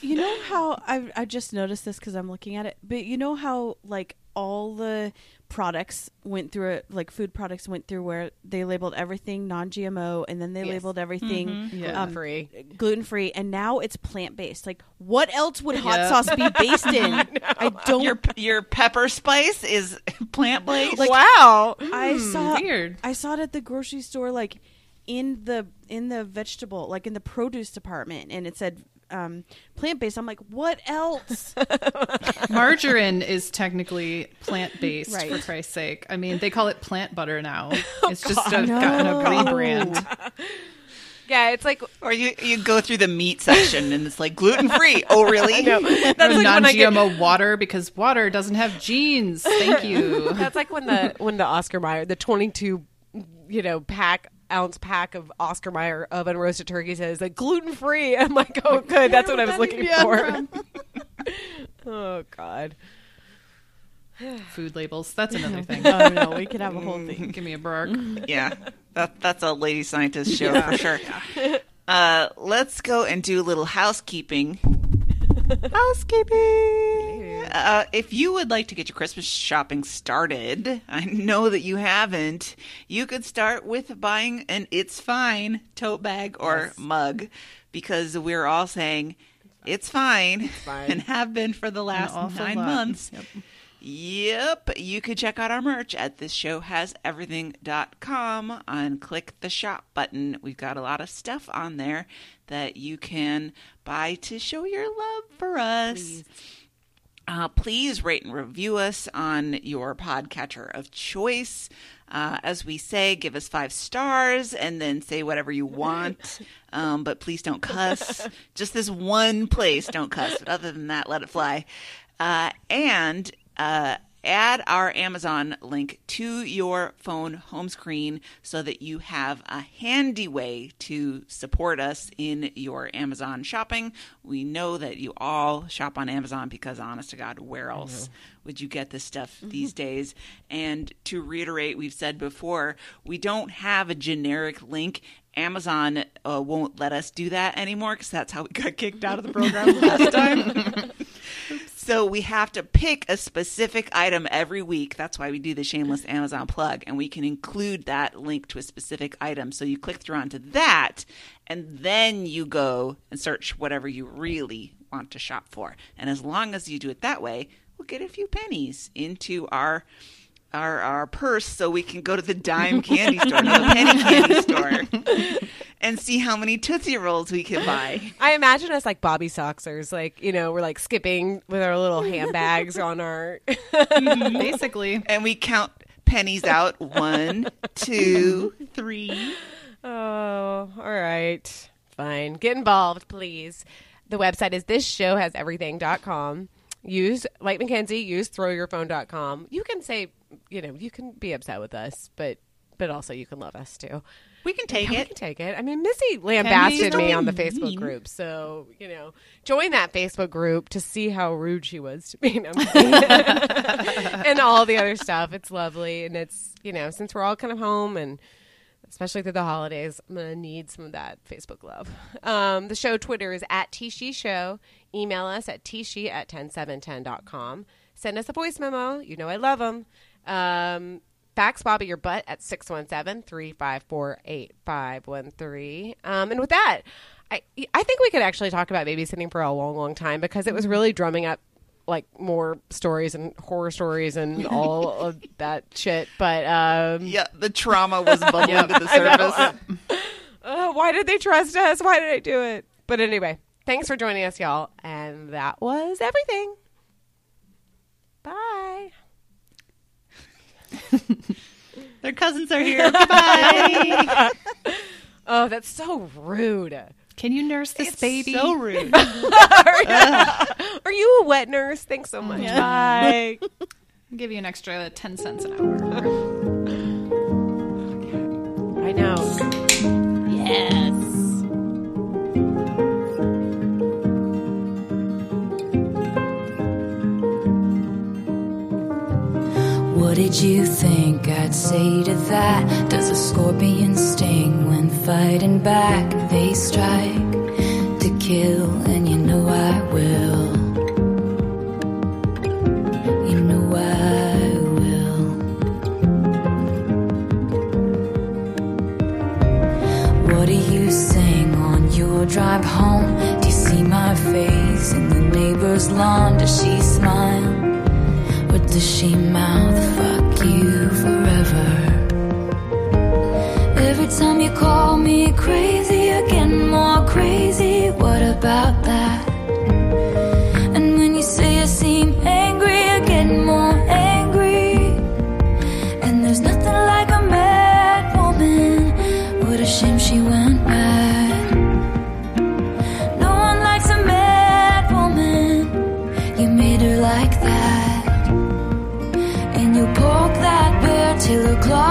you know how I I just noticed this because I'm looking at it, but you know how like all the products went through it, like food products went through where they labeled everything non-GMO, and then they Yes. labeled everything Mm-hmm. Yeah. um, Free. gluten free, and now it's plant based. Like, what else would hot Yeah. sauce be based in? (laughs) I, don't. Your your pepper spice is (laughs) plant based. Like- wow. I saw Weird. I saw it at the grocery store, like in the in the vegetable, like in the produce department, and it said um, plant based. I'm like, what else? (laughs) Margarine is technically plant based, Right. for Christ's sake. I mean, they call it plant butter now. (laughs) Oh, it's just a, gotten a rebrand. (laughs) Yeah, it's like or you you go through the meat section and it's like gluten free. Oh really? no. That's Or like when I get non-GMO water because water doesn't have genes. Thank you. That's like when the when the Oscar Mayer, the twenty two, you know, pack ounce pack of Oscar Mayer oven roasted turkey says like gluten free. (laughs) I'm like, oh, good. That's what I was looking for. (laughs) oh God. (sighs) Food labels. That's another thing. oh no, we could have a whole thing. Give me a bark. (laughs) Yeah, that that's a lady scientist show for sure. Uh, let's go and do a little housekeeping. housekeeping. Uh, if you would like to get your Christmas shopping started, I know that you haven't. You could start with buying an "It's Fine" tote bag or mug, because we're all saying it's fine, fine. and have been for the last nine lot. months. Yep. Yep. You could check out our merch at thisshowhaseverything.com and click the shop button. We've got a lot of stuff on there that you can buy to show your love for us. Uh, please rate and review us on your podcatcher of choice. Uh, as we say, give us five stars and then say whatever you want. (laughs) Um, but please don't cuss. Just this one place, don't cuss. But other than that, let it fly. Uh, and uh, add our Amazon link to your phone home screen so that you have a handy way to support us in your Amazon shopping. We know that you all shop on Amazon because, honest to God, where else would you get this stuff these days? And to reiterate, we've said before, we don't have a generic link. Amazon uh, won't let us do that anymore because that's how we got kicked out of the program last time. (laughs) So we have to pick a specific item every week. That's why we do the shameless Amazon plug, and we can include that link to a specific item. So you click through onto that, and then you go and search whatever you really want to shop for. And as long as you do it that way, we'll get a few pennies into our our our purse, so we can go to the dime candy store, no, the penny candy (laughs) store, and see how many Tootsie Rolls we can buy. I imagine us like Bobby Soxers, like you know, we're like skipping with our little (laughs) handbags on our. Mm-hmm. (laughs) Basically, and we count pennies out one, two, three. Oh, all right. Fine. Get involved, please. The website is thisshowhaseverything.com. Use, like Mackenzie, use throwyourphone.com. You can say, you know, you can be upset with us, but but also you can love us too. We can take Yeah, we can take it. I mean, Missy lambasted me on the Facebook mean. group, so you know, join that Facebook group to see how rude she was to me, (laughs) (laughs) and all the other stuff. It's lovely, and it's you know, since we're all kind of home and especially through the holidays, I'm gonna need some of that Facebook love. Um, the show Twitter is at Tishi Show. Email us at tishi at 10710.com. Send us a voice memo. You know I love them. Um, fax Bobby your butt at 617-354-8513. Um, and with that, I, I think we could actually talk about babysitting for a long, long time because it was really drumming up like more stories and horror stories and (laughs) all of that shit. But um, Yeah, the trauma was bubbling to the surface. (laughs) uh, why did they trust us? Why did I do it? But anyway, thanks for joining us, y'all. And that was everything. Bye. (laughs) Their cousins are here. (laughs) Goodbye. Oh, that's so rude. can you nurse this baby? So rude. (laughs) Are you a wet nurse? Thanks so much. Bye. I'll give you an extra ten cents an hour. I know. Yes. What did you think I'd say to that? Does a scorpion sting when fighting back? They strike to kill, and you know I will. You know I will. What do you sing on your drive home? Do you see my face in the neighbor's lawn? Does she smile? Does she mouth fuck you forever? Every time you call me crazy, you're more crazy. What about that?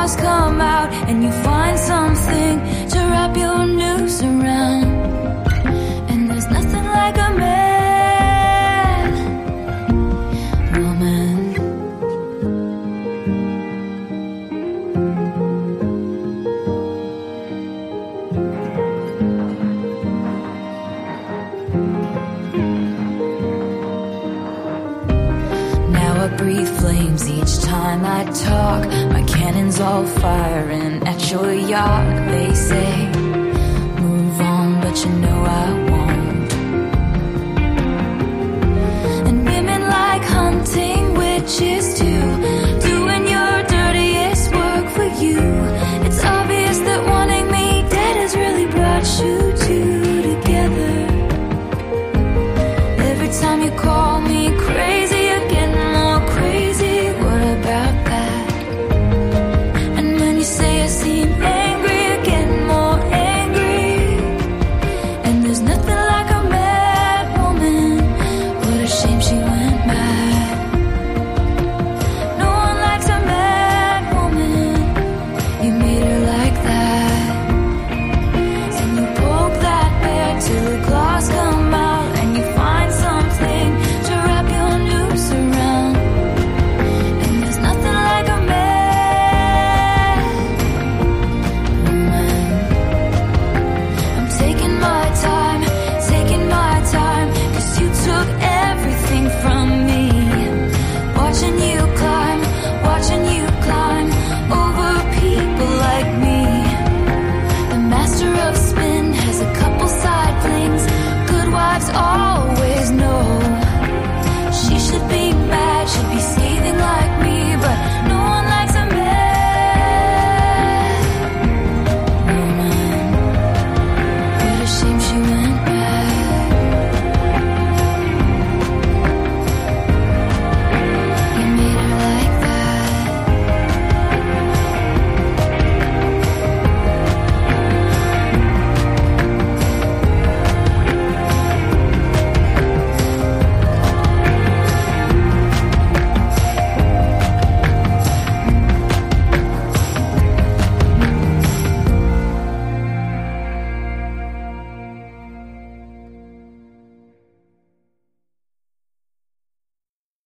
Claws come out. And you find something to wrap your noose around. And there's nothing like a man, woman. Now I breathe flames each time I talk. All firing at your yacht. They say,